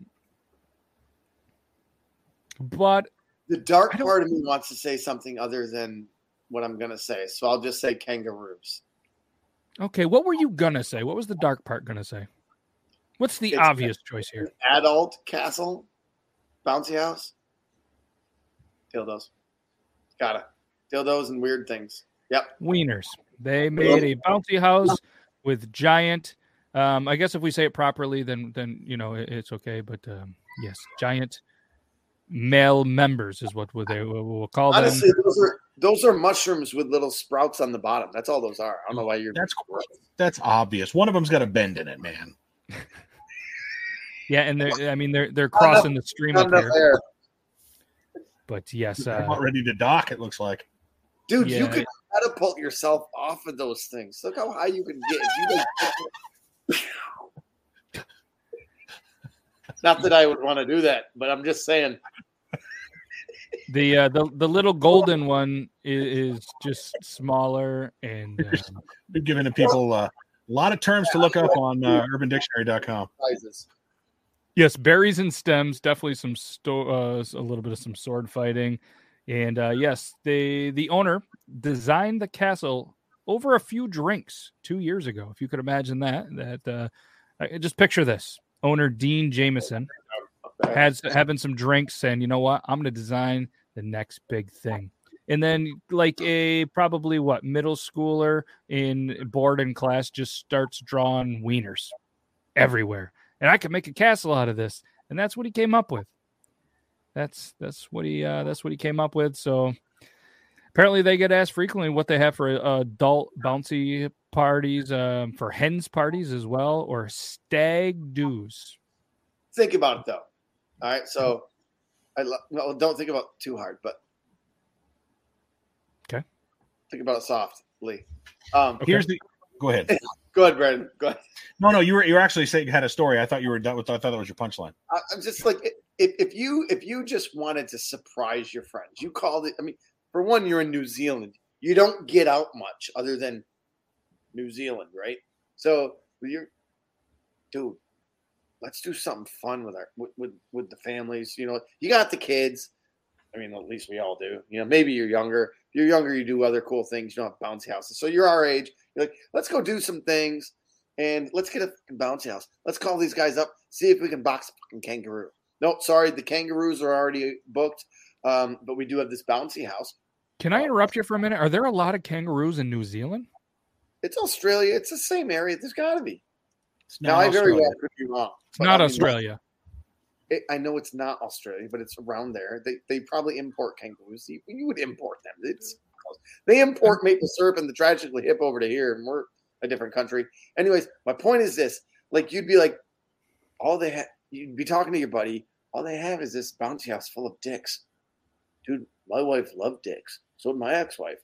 but The dark part of me wants to say something other than what I'm going to say. So I'll just say kangaroos. okay. What were you going to say? What was the dark part going to say? What's the It's- obvious choice here? Adult castle, bouncy house, dildos. Got it. Dildos and weird things. Yep. Wieners. They made a bouncy house with giant. Um, I guess if we say it properly, then then you know it, it's okay. But um, yes, giant male members is what they we'll, we'll call them. Honestly, those are those are mushrooms with little sprouts on the bottom. That's all those are. I don't know why you're. That's that's obvious. One of them's got a bend in it, man. Yeah, and they're I mean they're they're crossing the stream up enough here. air. But yes, They're uh, not ready to dock. It looks like. Dude, you Yeah. could catapult yourself off of those things. Look how high you can get. If you like- Not that I would want to do that, but I'm just saying. the uh, the the little golden one is, is just smaller and um, We've given the people uh, a lot of terms to look up on uh, UrbanDictionary.com. Sizes. Yes, berries and stems. Definitely some sto- uh, a little bit of some sword fighting, and uh, yes, they the owner designed the castle over a few drinks two years ago. If you could imagine that, that uh, just picture this: owner Dean Jameson had having some drinks, saying, "You know what? I'm going to design the next big thing." And then, like a probably what middle schooler in board in class, just starts drawing wieners everywhere and I could make a castle out of this. And that's what he came up with. That's that's what he uh, that's what he came up with. So Apparently, they get asked frequently what they have for uh, adult bouncy parties, um, for hens parties as well, or stag doos. Think about it though. All right, so I lo- well, don't think about it too hard, but Okay. think about it softly. Um, Here's the. Go ahead. go ahead, Brandon. Go ahead. No, no, you were you were actually saying you had a story. I thought you were done with. I thought that was your punchline. I, I'm just like if, if you if you just wanted to surprise your friends, you called it. I mean, for one, you're in New Zealand. You don't get out much other than New Zealand, right? So you're, dude. Let's do something fun with our with, with with the families. You know, you got the kids. I mean, at least we all do. You know, maybe you're younger. If you're younger, you do other cool things. You don't have bouncy houses. So you're our age. You're like, let's go do some things and let's get a bouncy house. Let's call these guys up, see if we can box a fucking kangaroo. No, sorry, the kangaroos are already booked. Um, but we do have this bouncy house. Can I interrupt you for a minute? Are there a lot of kangaroos in New Zealand? It's Australia. It's the same area. There's got to be. It's Now, not I very Australia. well could be wrong. It's not I mean, Australia. It, I know it's not Australia, but it's around there. They they probably import kangaroos. You, you would import them. It's they import maple syrup and the tragically hip over to here, and we're a different country. Anyways, my point is this: like you'd be like, all they have, you'd be talking to your buddy. All they have is this bouncy house full of dicks, dude. My wife loved dicks. So did my ex-wife.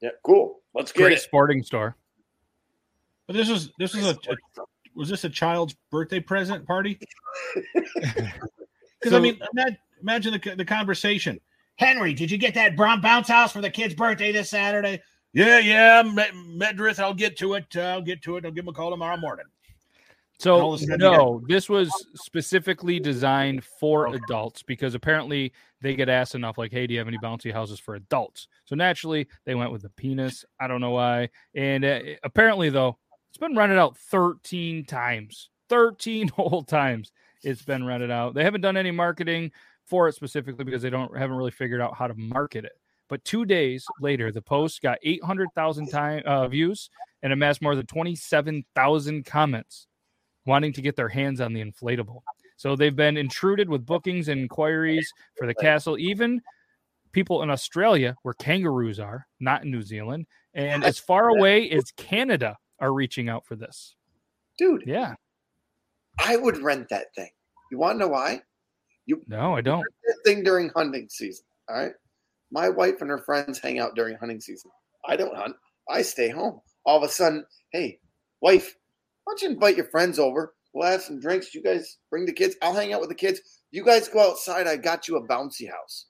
Yeah, cool. Let's get Great it. sporting store. But this was this was a, a was this a child's birthday present party? Because I mean, imagine, imagine the the conversation. Henry, did you get that brown bounce house for the kid's birthday this Saturday? Yeah, yeah, Me- Medrith. I'll get to it. Uh, I'll get to it. I'll give him a call tomorrow morning. So All of a sudden you no, this was specifically designed for adults because apparently they get asked enough, like, "Hey, do you have any bouncy houses for adults?" So naturally, they went with the penis. I don't know why. And uh, apparently, though, it's been rented out 13 times. 13 whole times it's been rented out. They haven't done any marketing for it specifically because they don't haven't really figured out how to market it. But two days later, the post got 800,000 time uh, views and amassed more than 27,000 comments wanting to get their hands on the inflatable. So they've been intruded with bookings and inquiries for the castle. Even people in Australia, where kangaroos are, not in New Zealand, and as far away as Canada, are reaching out for this. Dude, Yeah, I would rent that thing. You want to know why? You No, I don't. that thing during hunting season. All right. My wife and her friends hang out during hunting season. I don't hunt. I stay home. All of a sudden, hey, wife, why don't you invite your friends over? We'll have some drinks. You guys bring the kids. I'll hang out with the kids. You guys go outside. I got you a bouncy house.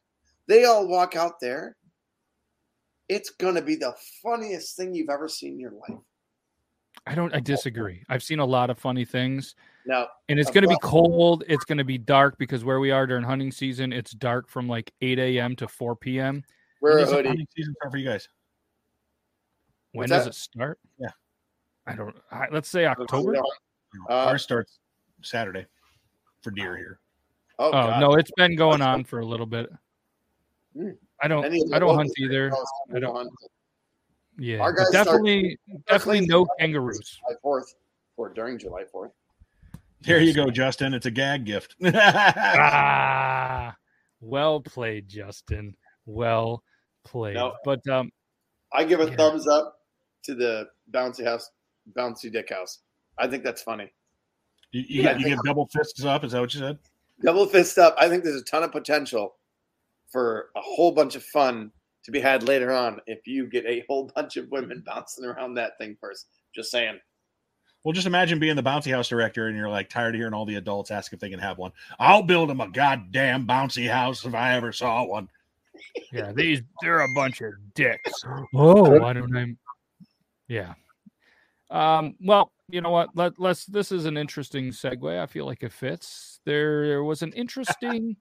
They all walk out there. It's gonna be the funniest thing you've ever seen in your life. I don't. I disagree. I've seen a lot of funny things, Now, and it's going to be cold. It's going to be dark because where we are during hunting season, it's dark from like 8 a.m. to 4 p.m. wear When a does hoodie. hunting season start for you guys? When What's does that? it start? Yeah. I don't. I, let's say October. Uh, Ours starts Saturday for deer here. Oh, Oh no, it's been going on for a little bit. Hmm. I don't. Any of the I don't hunt either. I don't- hunt. Yeah, Our but guys start- definitely, definitely no kangaroos. July Fourth or during July Fourth. There you go, Justin. It's a gag gift. Ah, well played, Justin. Well played. No. But um, I give a Yeah. thumbs up to the bouncy house, bouncy dick house. I think that's funny. you, you, Yeah, get- you give double fists up. Is that what you said? Double fist up. I think there's a ton of potential for a whole bunch of fun to be had later on if you get a whole bunch of women bouncing around that thing first. Just saying. Well, just imagine being the bouncy house director and you're like tired of hearing all the adults ask if they can have one. I'll build them a goddamn bouncy house if I ever saw one. yeah, these they're a bunch of dicks. Oh, why don't I? Yeah. Um. Well, you know what? Let let's. This is an interesting segue. I feel like it fits. There was an interesting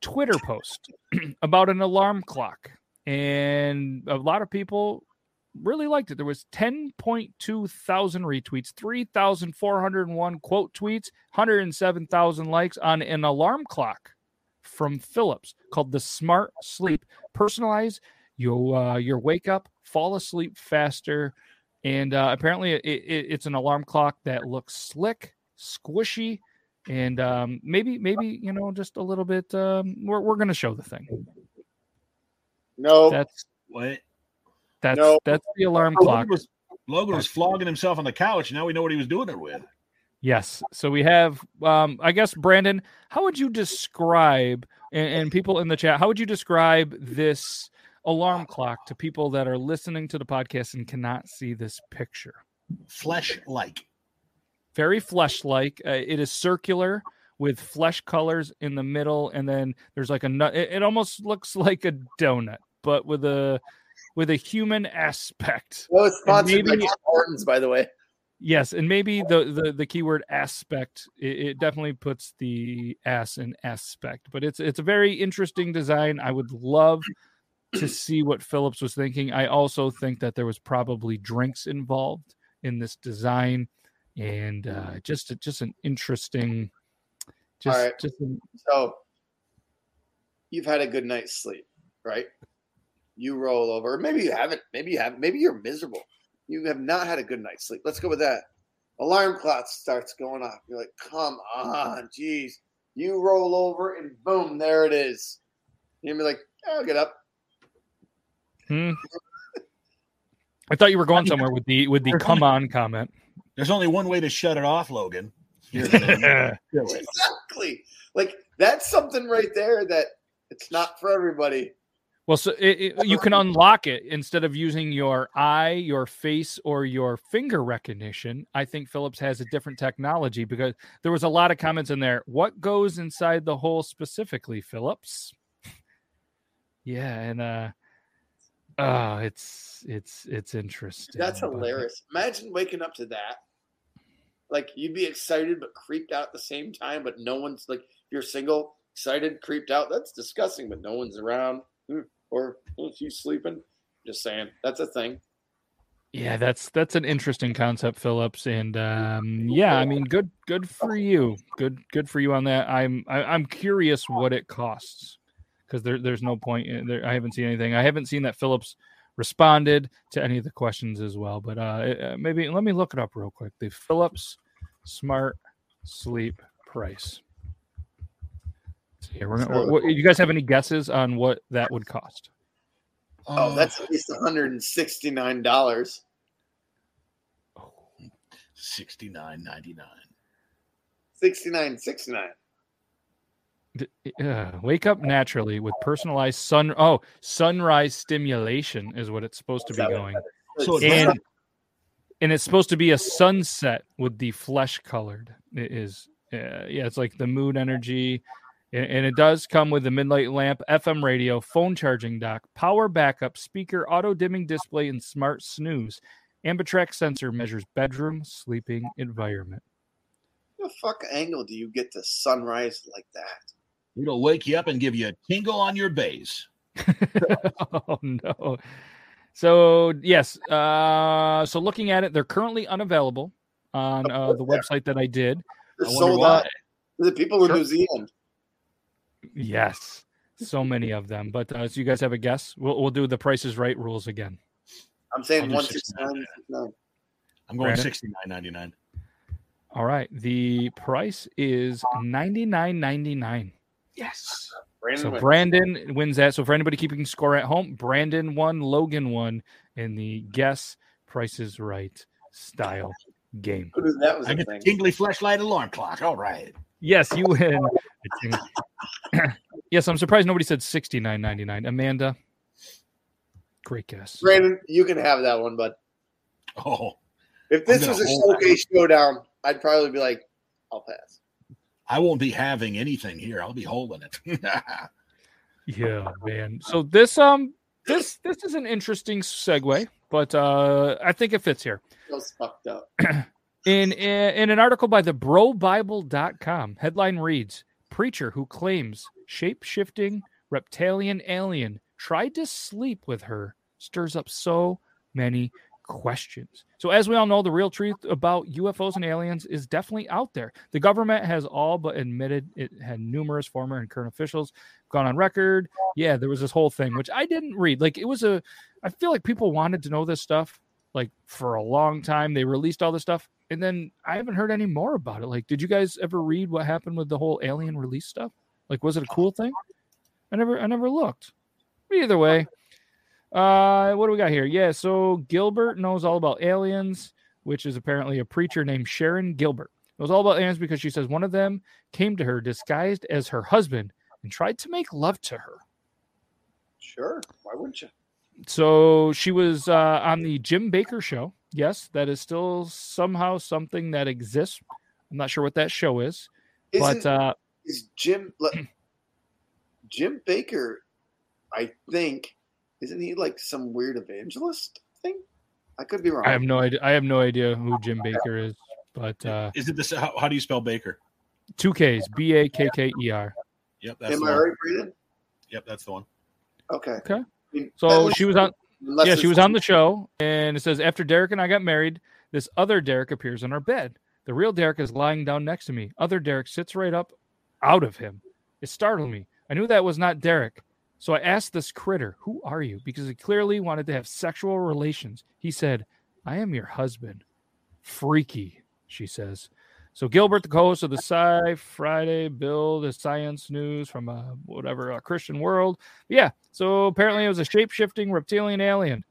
Twitter post about an alarm clock, and a lot of people really liked it. There was 10.2 thousand retweets, 3,401 quote tweets, 107,000 likes on an alarm clock from Philips called the Smart Sleep. Personalize your uh, your wake up, fall asleep faster, and uh, apparently it, it, it's an alarm clock that looks slick, squishy, and um, maybe maybe you know just a little bit. Um, we're we're gonna show the thing. No, That's What? That's No. that's the alarm clock. Logan was, Logan was flogging himself on the couch. Now we know what he was doing it with. Yes. So we have, um, I guess, Brandon, how would you describe, and, and people in the chat, how would you describe this alarm clock to people that are listening to the podcast and cannot see this picture? Flesh like. Very flesh like. Uh, it is circular with flesh colors in the middle, and then there's like a nut. It, it almost looks like a donut, but with a with a human aspect. Well, it's sponsored maybe- by Tim Hortons, by the way. Yes, and maybe the the, the keyword aspect it, it definitely puts the ass in aspect, but it's it's a very interesting design. I would love to see what Philips was thinking. I also think that there was probably drinks involved in this design, and uh, just a- just an interesting, just right. just an, So you've had a good night's sleep, right? You roll over. Maybe you haven't. Maybe you haven't. Maybe you're miserable. You have not had a good night's sleep. Let's go with that. Alarm clock starts going off. You're like, come on, jeez. You roll over and boom, there it is. You'll be like, I'll get up. Hmm. I thought you were going somewhere with the with the come on comment. There's only one way to shut it off, Logan. You're gonna do it. Exactly. Like that's something right there that it's not for everybody. Well, so it, it- you can unlock it instead of using your eye, your face, or your finger recognition. I think Philips has a different technology because there was a lot of comments in there. What goes inside the hole specifically, Philips? Yeah, and uh, oh, it's it's it's interesting. That's but- hilarious. Imagine waking up to that. Like you'd be excited but creeped out at the same time, but no one's like you're single, excited, creeped out. That's disgusting, but no one's around. Hmm. Or oh, she's sleeping. Just saying. That's a thing. Yeah, that's that's an interesting concept, Philips, and um, yeah, I mean, good good for you, good good for you on that. I'm I, I'm curious what it costs because there there's no point. In, there, I haven't seen anything. I haven't seen that Philips responded to any of the questions as well. But uh, uh, maybe let me look it up real quick. The Philips Smart Sleep price. Here we're gonna. What, you guys have any guesses on what that would cost? Oh, that's at least $169. sixty nine ninety nine. 69 69 D- uh, wake up naturally with personalized sun. Oh, sunrise stimulation is what it's supposed to be going, So and and it's supposed to be a sunset with the flesh colored. It is, uh, yeah, it's like the mood energy, and, and it does come with the midnight lamp, FM radio, phone charging dock, power backup, speaker, auto dimming display, and smart snooze. Ambitrack sensor measures bedroom sleeping environment. What the fuck angle do you get to sunrise like that? It'll wake you up and give you a tingle on your base. oh no. So yes, uh, so looking at it, they're currently unavailable on uh, the website that I did. They're I sold why. out. The people in Sure. New Zealand. Yes, so many of them. But uh, so you guys have a guess? We'll we'll do the prices right rules again. I'm saying I'll do one six nine. No. I'm going sixty nine ninety nine. All right, the price is ninety nine ninety nine. Yes. Brandon So wins. Brandon wins that. So for anybody keeping score at home, Brandon won, Logan won in the guess prices right style game. Who that was I a get thing? the tingly flashlight alarm clock. All right. Yes, you win. yes, I'm surprised nobody said sixty nine ninety nine. Amanda, great guess. Brandon, you can have that one, but Oh, if this was a showcase showdown, I'd probably be like, I'll pass. I won't be having anything here. I'll be holding it. Yeah, man. So this um this this is an interesting segue, but uh I think it fits here. Feels fucked up. In in an article by the brobible.com, headline reads Preacher who claims shape shifting reptilian alien tried to sleep with her stirs up so many questions. So, as we all know, the real truth about UFOs and aliens is definitely out there. The government has all but admitted it had numerous former and current officials gone on record. Yeah, there was this whole thing, which I didn't read. Like, it was a, I feel like people wanted to know this stuff like for a long time. They released all this stuff and then I haven't heard any more about it. Like, did you guys ever read what happened with the whole alien release stuff? Like, was it a cool thing? I never, I never looked. Either way, Uh, what do we got here? Yeah, so Gilbert knows all about aliens, which is apparently a preacher named Sharon Gilbert. Knows all about aliens because she says one of them came to her disguised as her husband and tried to make love to her. Sure. Why wouldn't you? So she was uh, on the Jim Bakker show. Yes, that is still somehow something that exists. I'm not sure what that show is, Isn't, but uh, is Jim Jim Bakker? I think isn't he like some weird evangelist thing? I could be wrong. I have no idea. I have no idea who Jim Bakker is, but uh, Is it this? How, how do you spell Bakker? two Ks, B A K K E R. Yep, that's Am the I one. right, Braden? Yep, that's the one. Okay. Okay. So she was on. unless yeah, she was on the show, and it says after Derek and I got married, this other Derek appears in our bed. The real Derek is lying down next to me. Other Derek sits right up out of him. It startled me. I knew that was not Derek. So I asked this critter, Who are you? Because he clearly wanted to have sexual relations. He said, I am your husband. Freaky, she says. So Gilbert, the co-host of the Sci Friday Bill, the Science News from uh, whatever uh, Christian World. Yeah. So apparently it was a shape-shifting reptilian alien,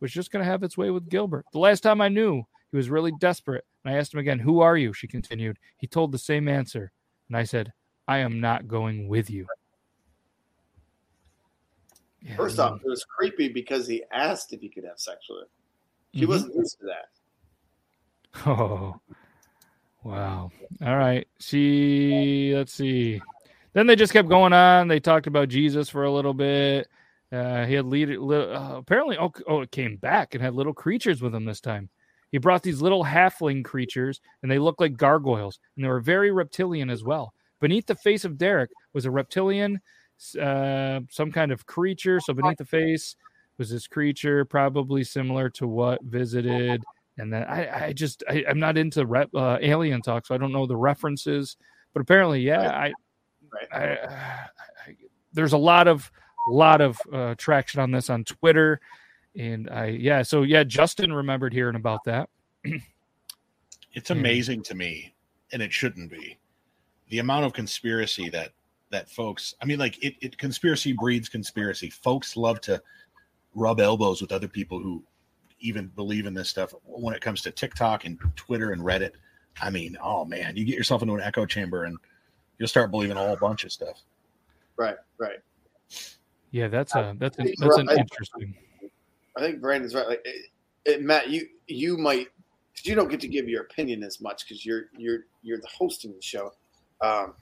was just going to have its way with Gilbert. The last time I knew, he was really desperate, and I asked him again, "Who are you?" She continued. He told the same answer, and I said, "I am not going with you." Yeah, First off, it was creepy because he asked if he could have sex with her. She Mhm. wasn't used to that. Oh, wow. All right. She, let's see. Then they just kept going on. They talked about Jesus for a little bit. Uh, he had lead, li- uh, apparently, oh, oh, it came back and had little creatures with him this time. He brought these little halfling creatures, and they looked like gargoyles, and they were very reptilian as well. Beneath the face of Derek was a reptilian, uh, some kind of creature. So beneath the face was this creature, probably similar to what visited and then I, I just I, I'm not into rep, uh, alien talk, so I don't know the references. But apparently, yeah, I, Right. I, I there's a lot of lot of uh, traction on this on Twitter, and I yeah, so yeah, Justin remembered hearing about that. It's amazing to me, and it shouldn't be, the amount of conspiracy that that folks. I mean, like it, it conspiracy breeds conspiracy. Folks love to rub elbows with other people who even believe in this stuff. When it comes to TikTok and Twitter and Reddit, I mean, oh man, you get yourself into an echo chamber and you'll start believing a whole bunch of stuff. Right, right. Yeah, that's a that's an, that's an interesting. I think Brandon's right. Like, it, it, Matt, you you might because you don't get to give your opinion as much because you're you're you're the hosting the show. Um,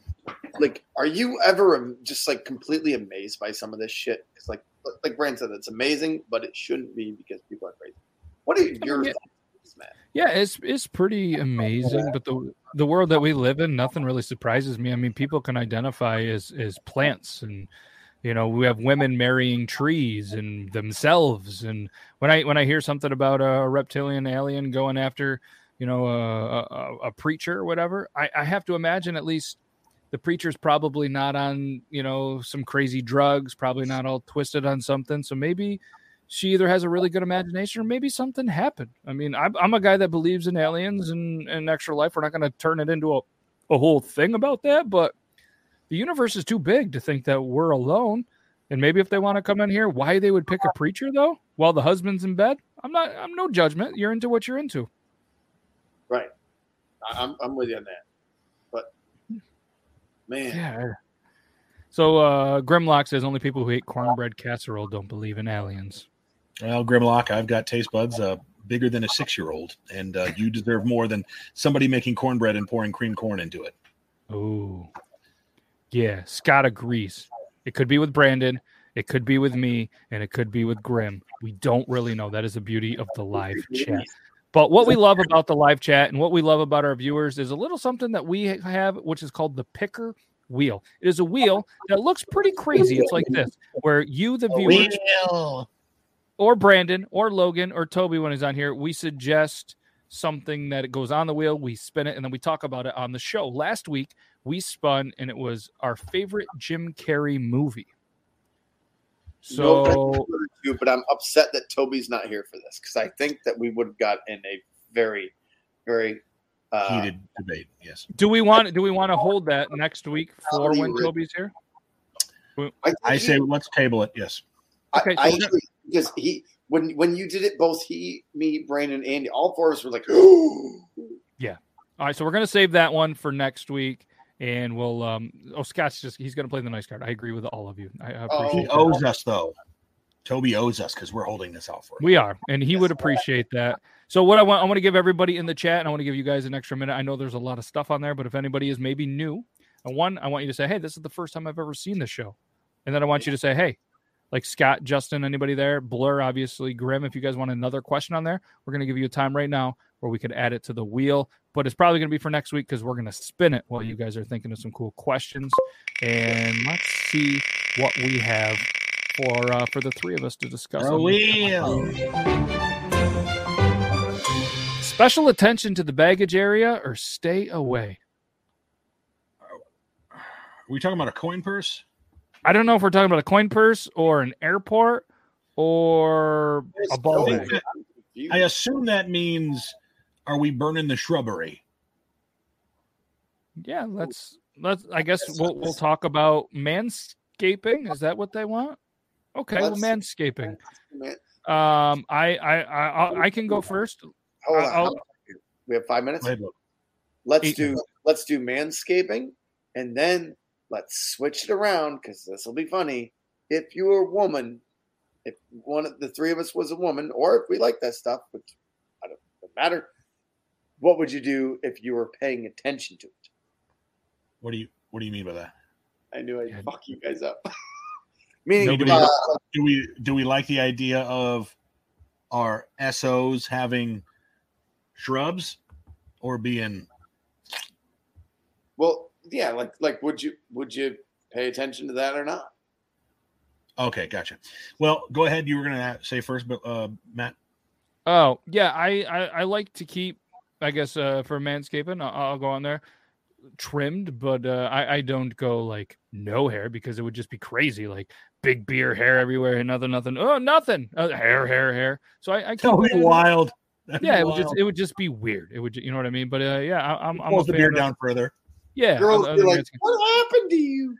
like, are you ever just like completely amazed by some of this shit? It's like like Brandon said, it's amazing, but it shouldn't be because people are crazy. What are your yeah. thoughts, Matt? Yeah, it's it's pretty amazing, but the the world that we live in, nothing really surprises me. I mean, people can identify as as plants, and you know, we have women marrying trees and themselves. And when I when I hear something about a reptilian alien going after, you know, a a, a preacher or whatever, I, I have to imagine at least the preacher's probably not on you know some crazy drugs, probably not all twisted on something. So maybe she either has a really good imagination or maybe something happened. I mean, I'm, I'm a guy that believes in aliens and, and extra life. We're not going to turn it into a, a whole thing about that, but the universe is too big to think that we're alone. And maybe if they want to come in here, why they would pick a preacher though, while the husband's in bed? I'm not, I'm no judgment. You're into what you're into. Right, I'm I'm with you on that. But man, Yeah. So uh, Grimlock says only people who eat cornbread casserole don't believe in aliens. Well, Grimlock, I've got taste buds uh, bigger than a six year old, and uh, you deserve more than somebody making cornbread and pouring cream corn into it. Oh, yeah. Scott agrees. It could be with Brandon, it could be with me, and it could be with Grim. We don't really know. That is the beauty of the live chat. But what we love about the live chat and what we love about our viewers is a little something that we have, which is called the picker wheel. It is a wheel that looks pretty crazy. It's like this, where you, the viewer, or Brandon, or Logan, or Toby, when he's on here, we suggest something that it goes on the wheel. We spin it, and then we talk about it on the show. Last week we spun, and it was our favorite Jim Carrey movie. So you, but I'm upset that Toby's not here for this because I think that we would have got in a very, very uh, Heated debate, yes. do we want do we want to hold that next week for when Rick. Toby's here? I, I say let's table it. Yes. Okay, I so- actually, because he when when you did it, both he, me, Brandon, Andy, all four of us were like, yeah. All right, so we're gonna save that one for next week, and we'll. um Oh, Scott's just he's gonna play the nice card. I agree with all of you. I, I Oh. appreciate He that. owes us though. Toby owes us because we're holding this out for him. We are, and he would appreciate that. So what I want, I want to give everybody in the chat, and I want to give you guys an extra minute. I know there's a lot of stuff on there, but if anybody is maybe new, and one, I want you to say, "Hey, this is the first time I've ever seen this show," and then I want you to say, "Hey." Like Scott, Justin, anybody there? Blur, obviously, Grim. If you guys want another question on there, we're going to give you a time right now where we could add it to the wheel. But it's probably going to be for next week because we're going to spin it while you guys are thinking of some cool questions. And let's see what we have for uh, for the three of us to discuss. The wheel. Special attention to the baggage area or stay away. Are we talking about a coin purse? I don't know if we're talking about a coin purse or an airport or a ball I bag. I assume that means are we burning the shrubbery? Yeah, let's let's. I guess we'll we'll talk about manscaping. Is that what they want? Okay, well, Let's- manscaping. Um, I I I I'll- can go first. hold on. I'll- we have five minutes. Go ahead, Luke. Let's Eight do minutes. let's do manscaping, and then let's switch it around because this will be funny. If you were a woman, if one of the three of us was a woman, or if we like that stuff, which I don't doesn't matter, what would you do if you were paying attention to it? What do you what do you mean by that? I knew I'd Yeah. fuck you guys up. Meaning, Nobody- uh, Do we do we like the idea of our SOs having shrubs or being well, yeah, like like would you would you pay attention to that or not? okay? Gotcha. Well, go ahead. You were gonna say first, but uh, Matt. Oh yeah, I, I I like to keep. I guess uh, for manscaping, I'll, I'll go on there trimmed, but uh, I I don't go like no hair because it would just be crazy, like big beer hair everywhere and nothing, nothing. Oh, nothing, uh, hair, hair, hair. So I, I keep That would be wild. That'd be Yeah, it would just it would just be weird. It would, ju- you know what I mean? But uh, yeah, I, I'm I'm a the fan beard of- down further. Yeah, Girls be like, "What happened to you?"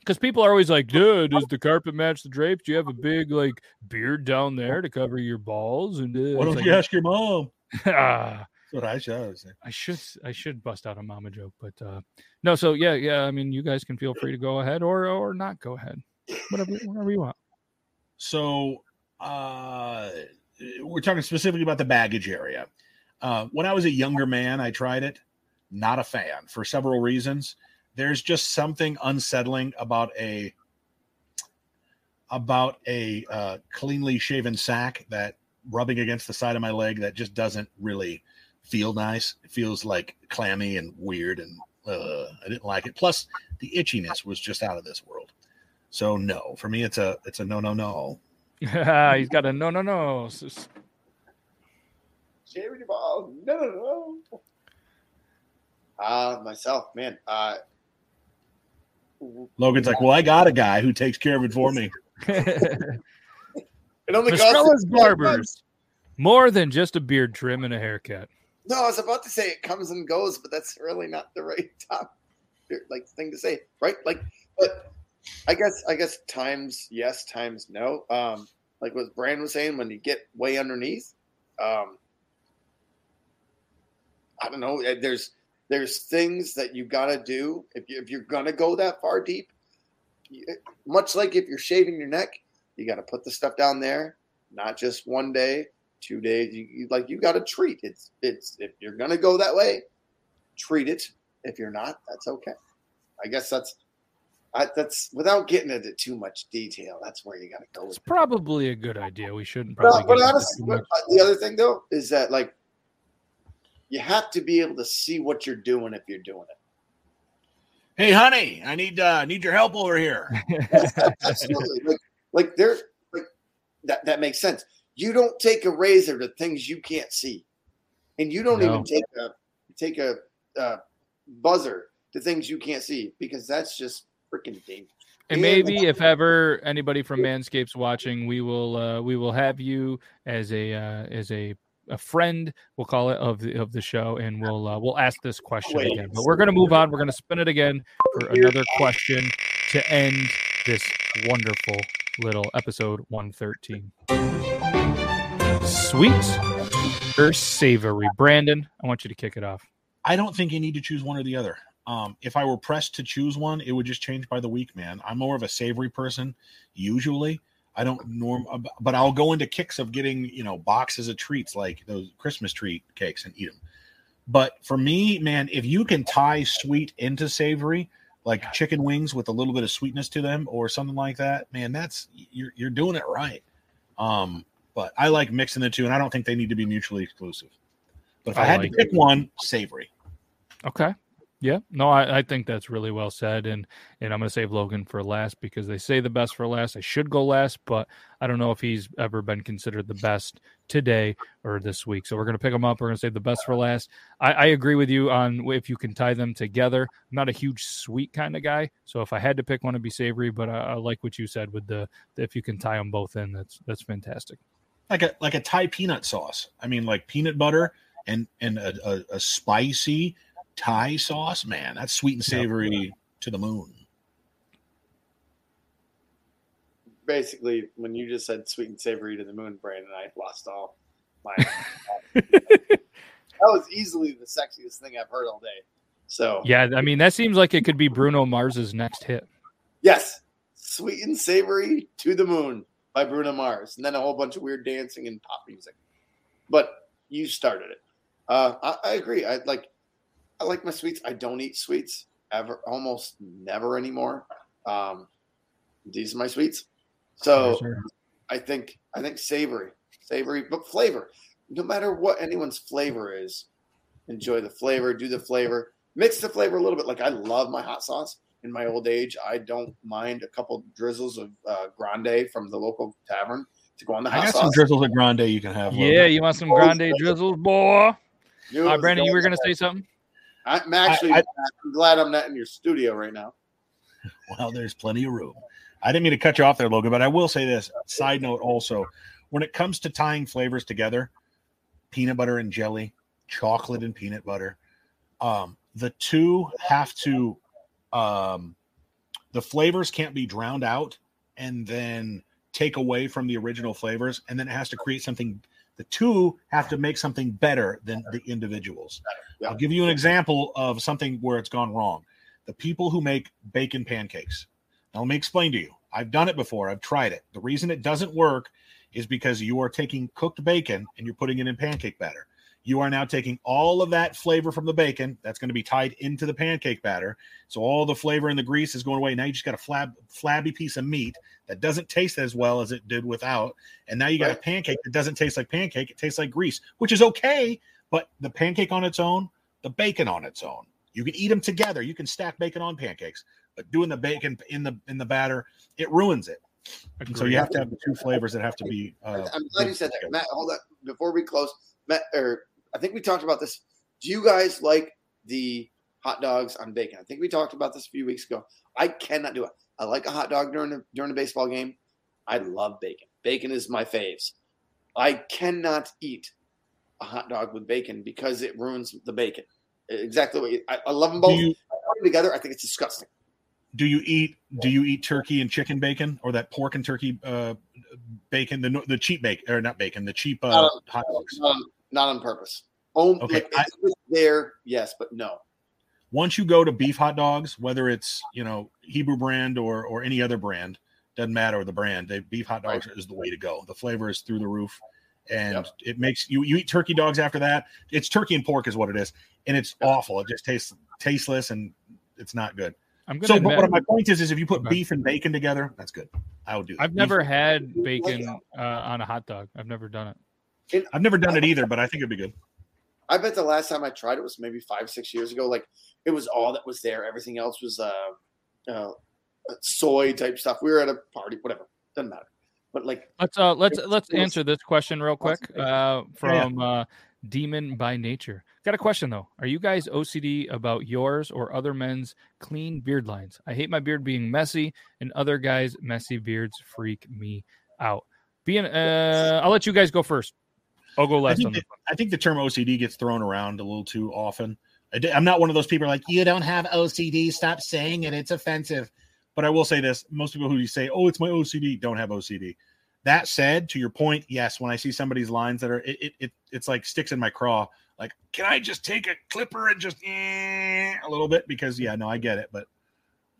Because people are always like, "Dude, does the carpet match the drapes? Do you have a big like beard down there to cover your balls?" And uh, Why don't like, you ask your mom? ah. What I should say. I should I should bust out a mama joke, but uh no. So yeah, yeah. I mean, you guys can feel free to go ahead or or not go ahead, whatever whatever you want. So uh, we're talking specifically about the baggage area. Uh, when I was a younger man, I tried it. Not a fan for several reasons. There's just something unsettling about a about a uh, cleanly shaven sack that rubbing against the side of my leg that just doesn't really feel nice. It feels like clammy and weird, and uh, I didn't like it. Plus, the itchiness was just out of this world. So no, for me, it's a it's a no no no. He's got a no no no. S- s- Shaving your balls. No, no, no. Uh, myself, man. Uh, Logan's like, well, I got a guy who takes care of it for me. it only costs Mastrella's Barbers. More than just a beard trim and a haircut. No, I was about to say it comes and goes, but that's really not the right top like thing to say, right? Like, but I guess I guess times yes, times no. Um, like what Brand was saying, when you get way underneath, um, I don't know. eh, There's there's things that you got to do if you if you're gonna go that far deep. you- Much like if you're shaving your neck, you got to put the stuff down there, not just one day, two days. You, you like you got to treat it's it's if you're gonna go that way, treat it. If you're not, that's okay. I guess that's I, that's without getting into too much detail. That's where you got to go with It's it. probably a good idea. We shouldn't probably. but get into honestly, too but, much. uh, the other thing though is that like you have to be able to see what you're doing if you're doing it. Hey, honey, I need uh, need your help over here. Absolutely, like like there, like that that makes sense. You don't take a razor to things you can't see, and you don't No. even take a take a uh, buzzer to things you can't see because that's just freaking dangerous. And maybe if ever anybody from Manscapes watching, we will uh, we will have you as a uh, as a a friend, we'll call it of the of the show, and we'll uh, we'll ask this question Wait. again. But we're gonna move on. We're gonna spin it again for another question to end this wonderful little episode 113. Sweet or savory? Brandon, I want you to kick it off. I don't think you need to choose one or the other. Um, if I were pressed to choose one, it would just change by the week, man. I'm more of a savory person usually. I don't norm, but I'll go into kicks of getting you know boxes of treats like those Christmas treat cakes and eat them. But for me, man, if you can tie sweet into savory, like chicken wings with a little bit of sweetness to them or something like that, man, that's you're you're doing it right. Um, but I like mixing the two, and I don't think they need to be mutually exclusive. But if I, I had like to pick one, savory. Okay. Yeah. No, I, I think that's really well said. And and I'm gonna save Logan for last because they say the best for last. I should go last, but I don't know if he's ever been considered the best today or this week. So we're gonna pick him up. We're gonna save the best for last. I, I agree with you on if you can tie them together. I'm not a huge sweet kind of guy. So if I had to pick one, it'd be savory, but I, I like what you said with the if you can tie them both in, that's that's fantastic. Like a like a Thai peanut sauce. I mean, like peanut butter and and a, a, a spicy Thai sauce. Man, that's sweet and savory to the moon. Basically, when you just said sweet and savory to the moon, Brandon, I lost all my. that was easily the sexiest thing I've heard all day. So Yeah, I mean that seems like it could be Bruno Mars's next hit. yes, sweet and savory to the moon by Bruno Mars, and then a whole bunch of weird dancing and pop music. But you started it. Uh, I, I agree. I like. I like my sweets. I don't eat sweets ever, almost never anymore. Um, these are my sweets. So I think I think savory, savory, but flavor. No matter what anyone's flavor is, enjoy the flavor, do the flavor, mix the flavor a little bit. Like I love my hot sauce. In my old age, I don't mind a couple drizzles of uh, grande from the local tavern to go on the I hot got sauce. some drizzles of grande you can have. Yeah, you want some grande drizzles, boy? You- All right, Brandon, you were gonna say something? I'm actually. I- I'm glad I'm not in your studio right now. Well, there's plenty of room. I didn't mean to cut you off there, Logan, but I will say this. Side note also, when it comes to tying flavors together, peanut butter and jelly, chocolate and peanut butter, um, the two have to um the flavors can't be drowned out and then take away from the original flavors, and then it has to create something the two have to make something better than the individuals. Yeah. I'll give you an example of something where it's gone wrong. The people who make bacon pancakes. Now, let me explain to you. I've done it before. I've tried it. The reason it doesn't work is because you are taking cooked bacon and you're putting it in pancake batter. You are now taking all of that flavor from the bacon that's going to be tied into the pancake batter. So all the flavor and the grease is going away. Now you just got a flab, flabby piece of meat that doesn't taste as well as it did without. And now you got a pancake that doesn't taste like pancake. It tastes like grease, which is okay. But the pancake on its own, the bacon on its own, you can eat them together. You can stack bacon on pancakes, but doing the bacon in the in the batter, it ruins it. So you have to have the two flavors that have to be. Uh, I'm glad you said that, Matt. Hold on, before we close, Matt, or I think we talked about this. Do you guys like the hot dogs on bacon? I think we talked about this a few weeks ago. I cannot do it. I like a hot dog during a, during a baseball game. I love bacon. Bacon is my faves. I cannot eat a hot dog with bacon because it ruins the bacon. Exactly what you, I, I love them both. you I put them together. I think it's disgusting. do you eat do you eat turkey and chicken bacon or that pork and turkey uh, bacon the the cheap bacon or not bacon the cheap uh, hot dogs? Not on, not on purpose. Only Okay, like, I- there, yes, but no. once you go to beef hot dogs, whether it's you know Hebrew brand or or any other brand, doesn't matter the brand. They, beef hot dogs is the way to go. The flavor is through the roof, and Yep. it makes you you eat turkey dogs after that. It's turkey and pork is what it is, and it's awful. It just tastes tasteless and it's not good. I'm gonna So, but admit, what my point is, is if you put Okay. beef and bacon together, that's good. I would do. That. I've Beef- never had bacon uh, on a hot dog. I've never done it. I've never done it either, but I think it'd be good. I bet the last time I tried it was maybe five, six years ago. Like it was all that was there. Everything else was uh, uh soy type stuff. We were at a party, whatever. Doesn't matter. But like Let's uh let's let's was- answer this question real quick. Uh from uh Demon by Nature. Got a question though. Are you guys OCD about yours or other men's clean beard lines? I hate my beard being messy and other guys' messy beards freak me out. Being uh I'll let you guys go first. I'll go last on think, this that- I think the term OCD gets thrown around a little too often. I am not one of those people like you don't have OCD. Stop saying it; it's offensive. But I will say this: most people who say, "Oh, it's my OCD," don't have OCD. That said, to your point, yes, when I see somebody's lines that are, it, it, it it's like sticks in my craw. Like, can I just take a clipper and just eh, a little bit? Because yeah, no, I get it, but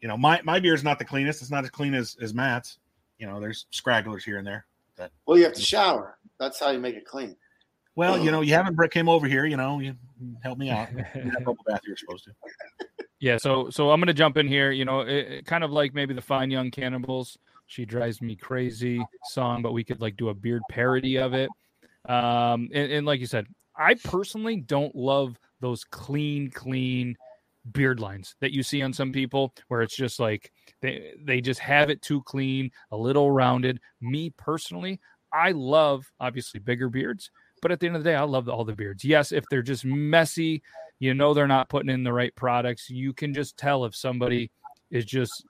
you know, my my beer is not the cleanest. It's not as clean as as Matt's. You know, there's scragglers here and there. That Well, you have to shower. That's how you make it clean. Well, you know, you haven't came over here. You know, you help me out. Bath you're supposed to. Yeah, so so I'm gonna jump in here. You know, it, it kind of like maybe the Fine Young Cannibals. She drives me crazy song, but we could like do a beard parody of it. Um, and, and like you said, I personally don't love those clean, clean beard lines that you see on some people where it's just like they they just have it too clean, a little rounded. Me personally, I love obviously bigger beards, but at the end of the day, I love all the beards. Yes, if they're just messy, you know they're not putting in the right products. You can just tell if somebody is just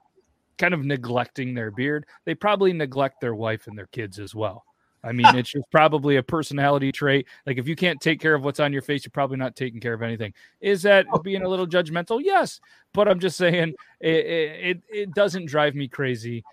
kind of neglecting their beard. They probably neglect their wife and their kids as well. I mean, it's just probably a personality trait. Like if you can't take care of what's on your face, you're probably not taking care of anything. Is that oh, being a little judgmental? Yes, but I'm just saying it it, it doesn't drive me crazy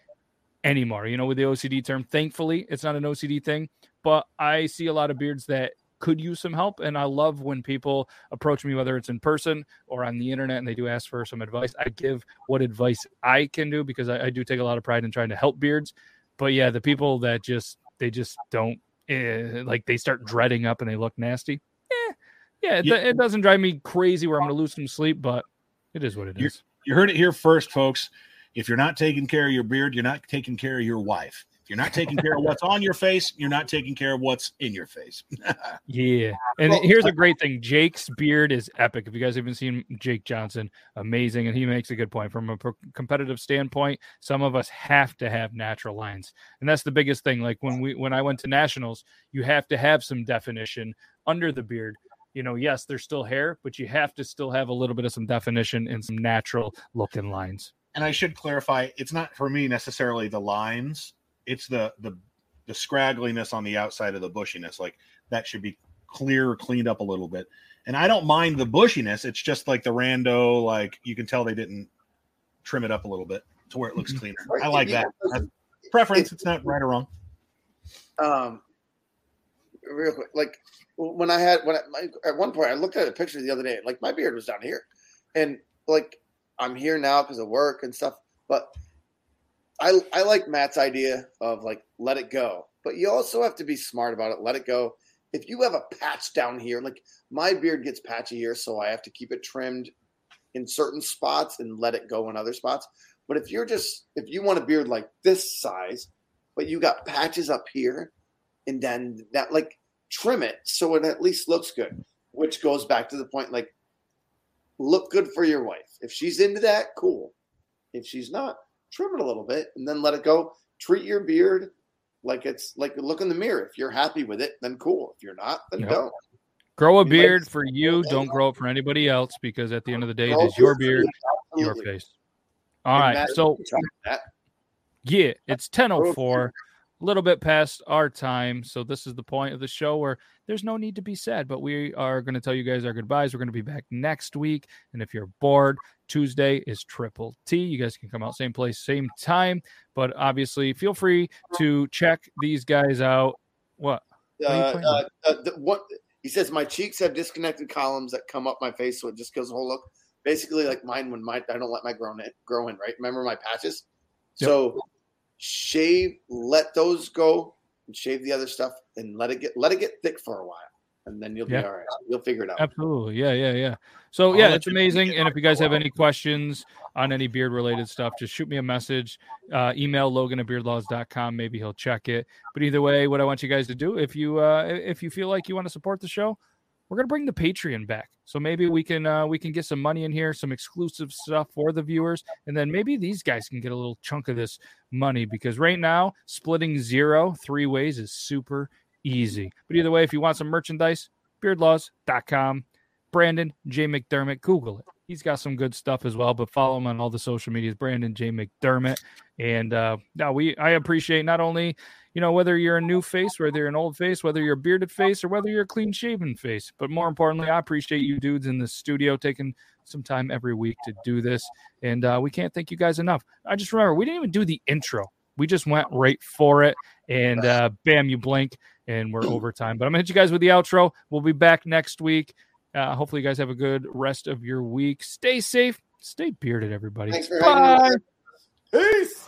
anymore. You know, with the OCD term, thankfully, it's not an OCD thing. But I see a lot of beards that could use some help, and I love when people approach me, whether it's in person or on the internet, and they do ask for some advice. I give what advice I can do because I, I do take a lot of pride in trying to help beards. But yeah, the people that just they just don't eh, like they start dreading up and they look nasty. Eh, yeah, it, Yeah. it doesn't drive me crazy where I'm going to lose some sleep, but it is what it You're- is. You heard it here first, folks. If you're not taking care of your beard, you're not taking care of your wife. If you're not taking care of what's on your face, you're not taking care of what's in your face. Yeah. And Well, here's a great thing Jake's beard is epic. If you guys haven't seen Jake Johnson, amazing. And he makes a good point. From a pro- competitive standpoint, some of us have to have natural lines. And that's the biggest thing. Like when we when I went to nationals, you have to have some definition under the beard. You know, yes, there's still hair, but you have to still have a little bit of some definition and some natural looking lines. and I should clarify, it's not for me necessarily the lines, it's the the the scraggliness on the outside of the bushiness. Like that should be clear, cleaned up a little bit. And I don't mind the bushiness. It's just like the rando, like you can tell they didn't trim it up a little bit to where it looks cleaner. I like that. That's preference. It's not right or wrong. um real quick like when i had when I, my, at one point i looked at a picture the other day like my beard was down here and like i'm here now because of work and stuff but i i like matt's idea of like let it go but you also have to be smart about it. Let it go. If you have a patch down here like my beard gets patchy here so i have to keep it trimmed in certain spots and let it go in other spots. But if you're just if you want a beard like this size but you got patches up here and then that like trim it so it at least looks good which goes back to the point like look good for your wife. If she's into that cool. If she's not trim it a little bit and then let it go treat your beard like it's like look in the mirror if you're happy with it then cool if you're not then Yep. don't Grow a You might- beard for you. Don't grow it for anybody else because at the end of the day, it is your beard, your face. All right. So you tried that. Yeah, it's 10:04, a little bit past our time. So this is the point of the show where there's no need to be sad, but we are going to tell you guys our goodbyes. We're going to be back next week, and if you're bored, Tuesday is Triple T. You guys can come out same place, same time, but obviously feel free to check these guys out. What? What Uh, uh, uh, the, what he says, my cheeks have disconnected columns that come up my face, so it just gives a whole look. Basically, like mine when my I don't let my grow in grow in. Right? Remember my patches? Yep. So shave, let those go, and shave the other stuff, and let it get let it get thick for a while, and then you'll Yeah. be all right. You'll figure it out. Absolutely. Yeah, yeah, yeah. So I'll yeah, it's amazing. And if you guys have any questions on any beard related stuff, just shoot me a message. Uh, email Logan at beardlaws.com. Maybe he'll check it. But either way, what I want you guys to do, if you uh if you feel like you want to support the show, we're gonna bring the Patreon back. So maybe we can uh we can get some money in here, some exclusive stuff for the viewers, and then maybe these guys can get a little chunk of this money because right now splitting zero three ways is super easy. But either way, if you want some merchandise, beardlaws.com. Brandon J. McDermott. Google it. He's got some good stuff as well, but follow him on all the social medias, Brandon J. McDermott. And uh now we I appreciate not only you know, whether you're a new face, whether you're an old face, whether you're a bearded face, or whether you're a clean shaven face. But more importantly, I appreciate you dudes in the studio taking some time every week to do this. And uh, we can't thank you guys enough. I just remember we didn't even do the intro. We just went right for it. And uh, bam, you blink and we're overtime. But I'm going to hit you guys with the outro. We'll be back next week. Uh, hopefully, you guys have a good rest of your week. Stay safe. Stay bearded, everybody. Thanks for Bye. Peace.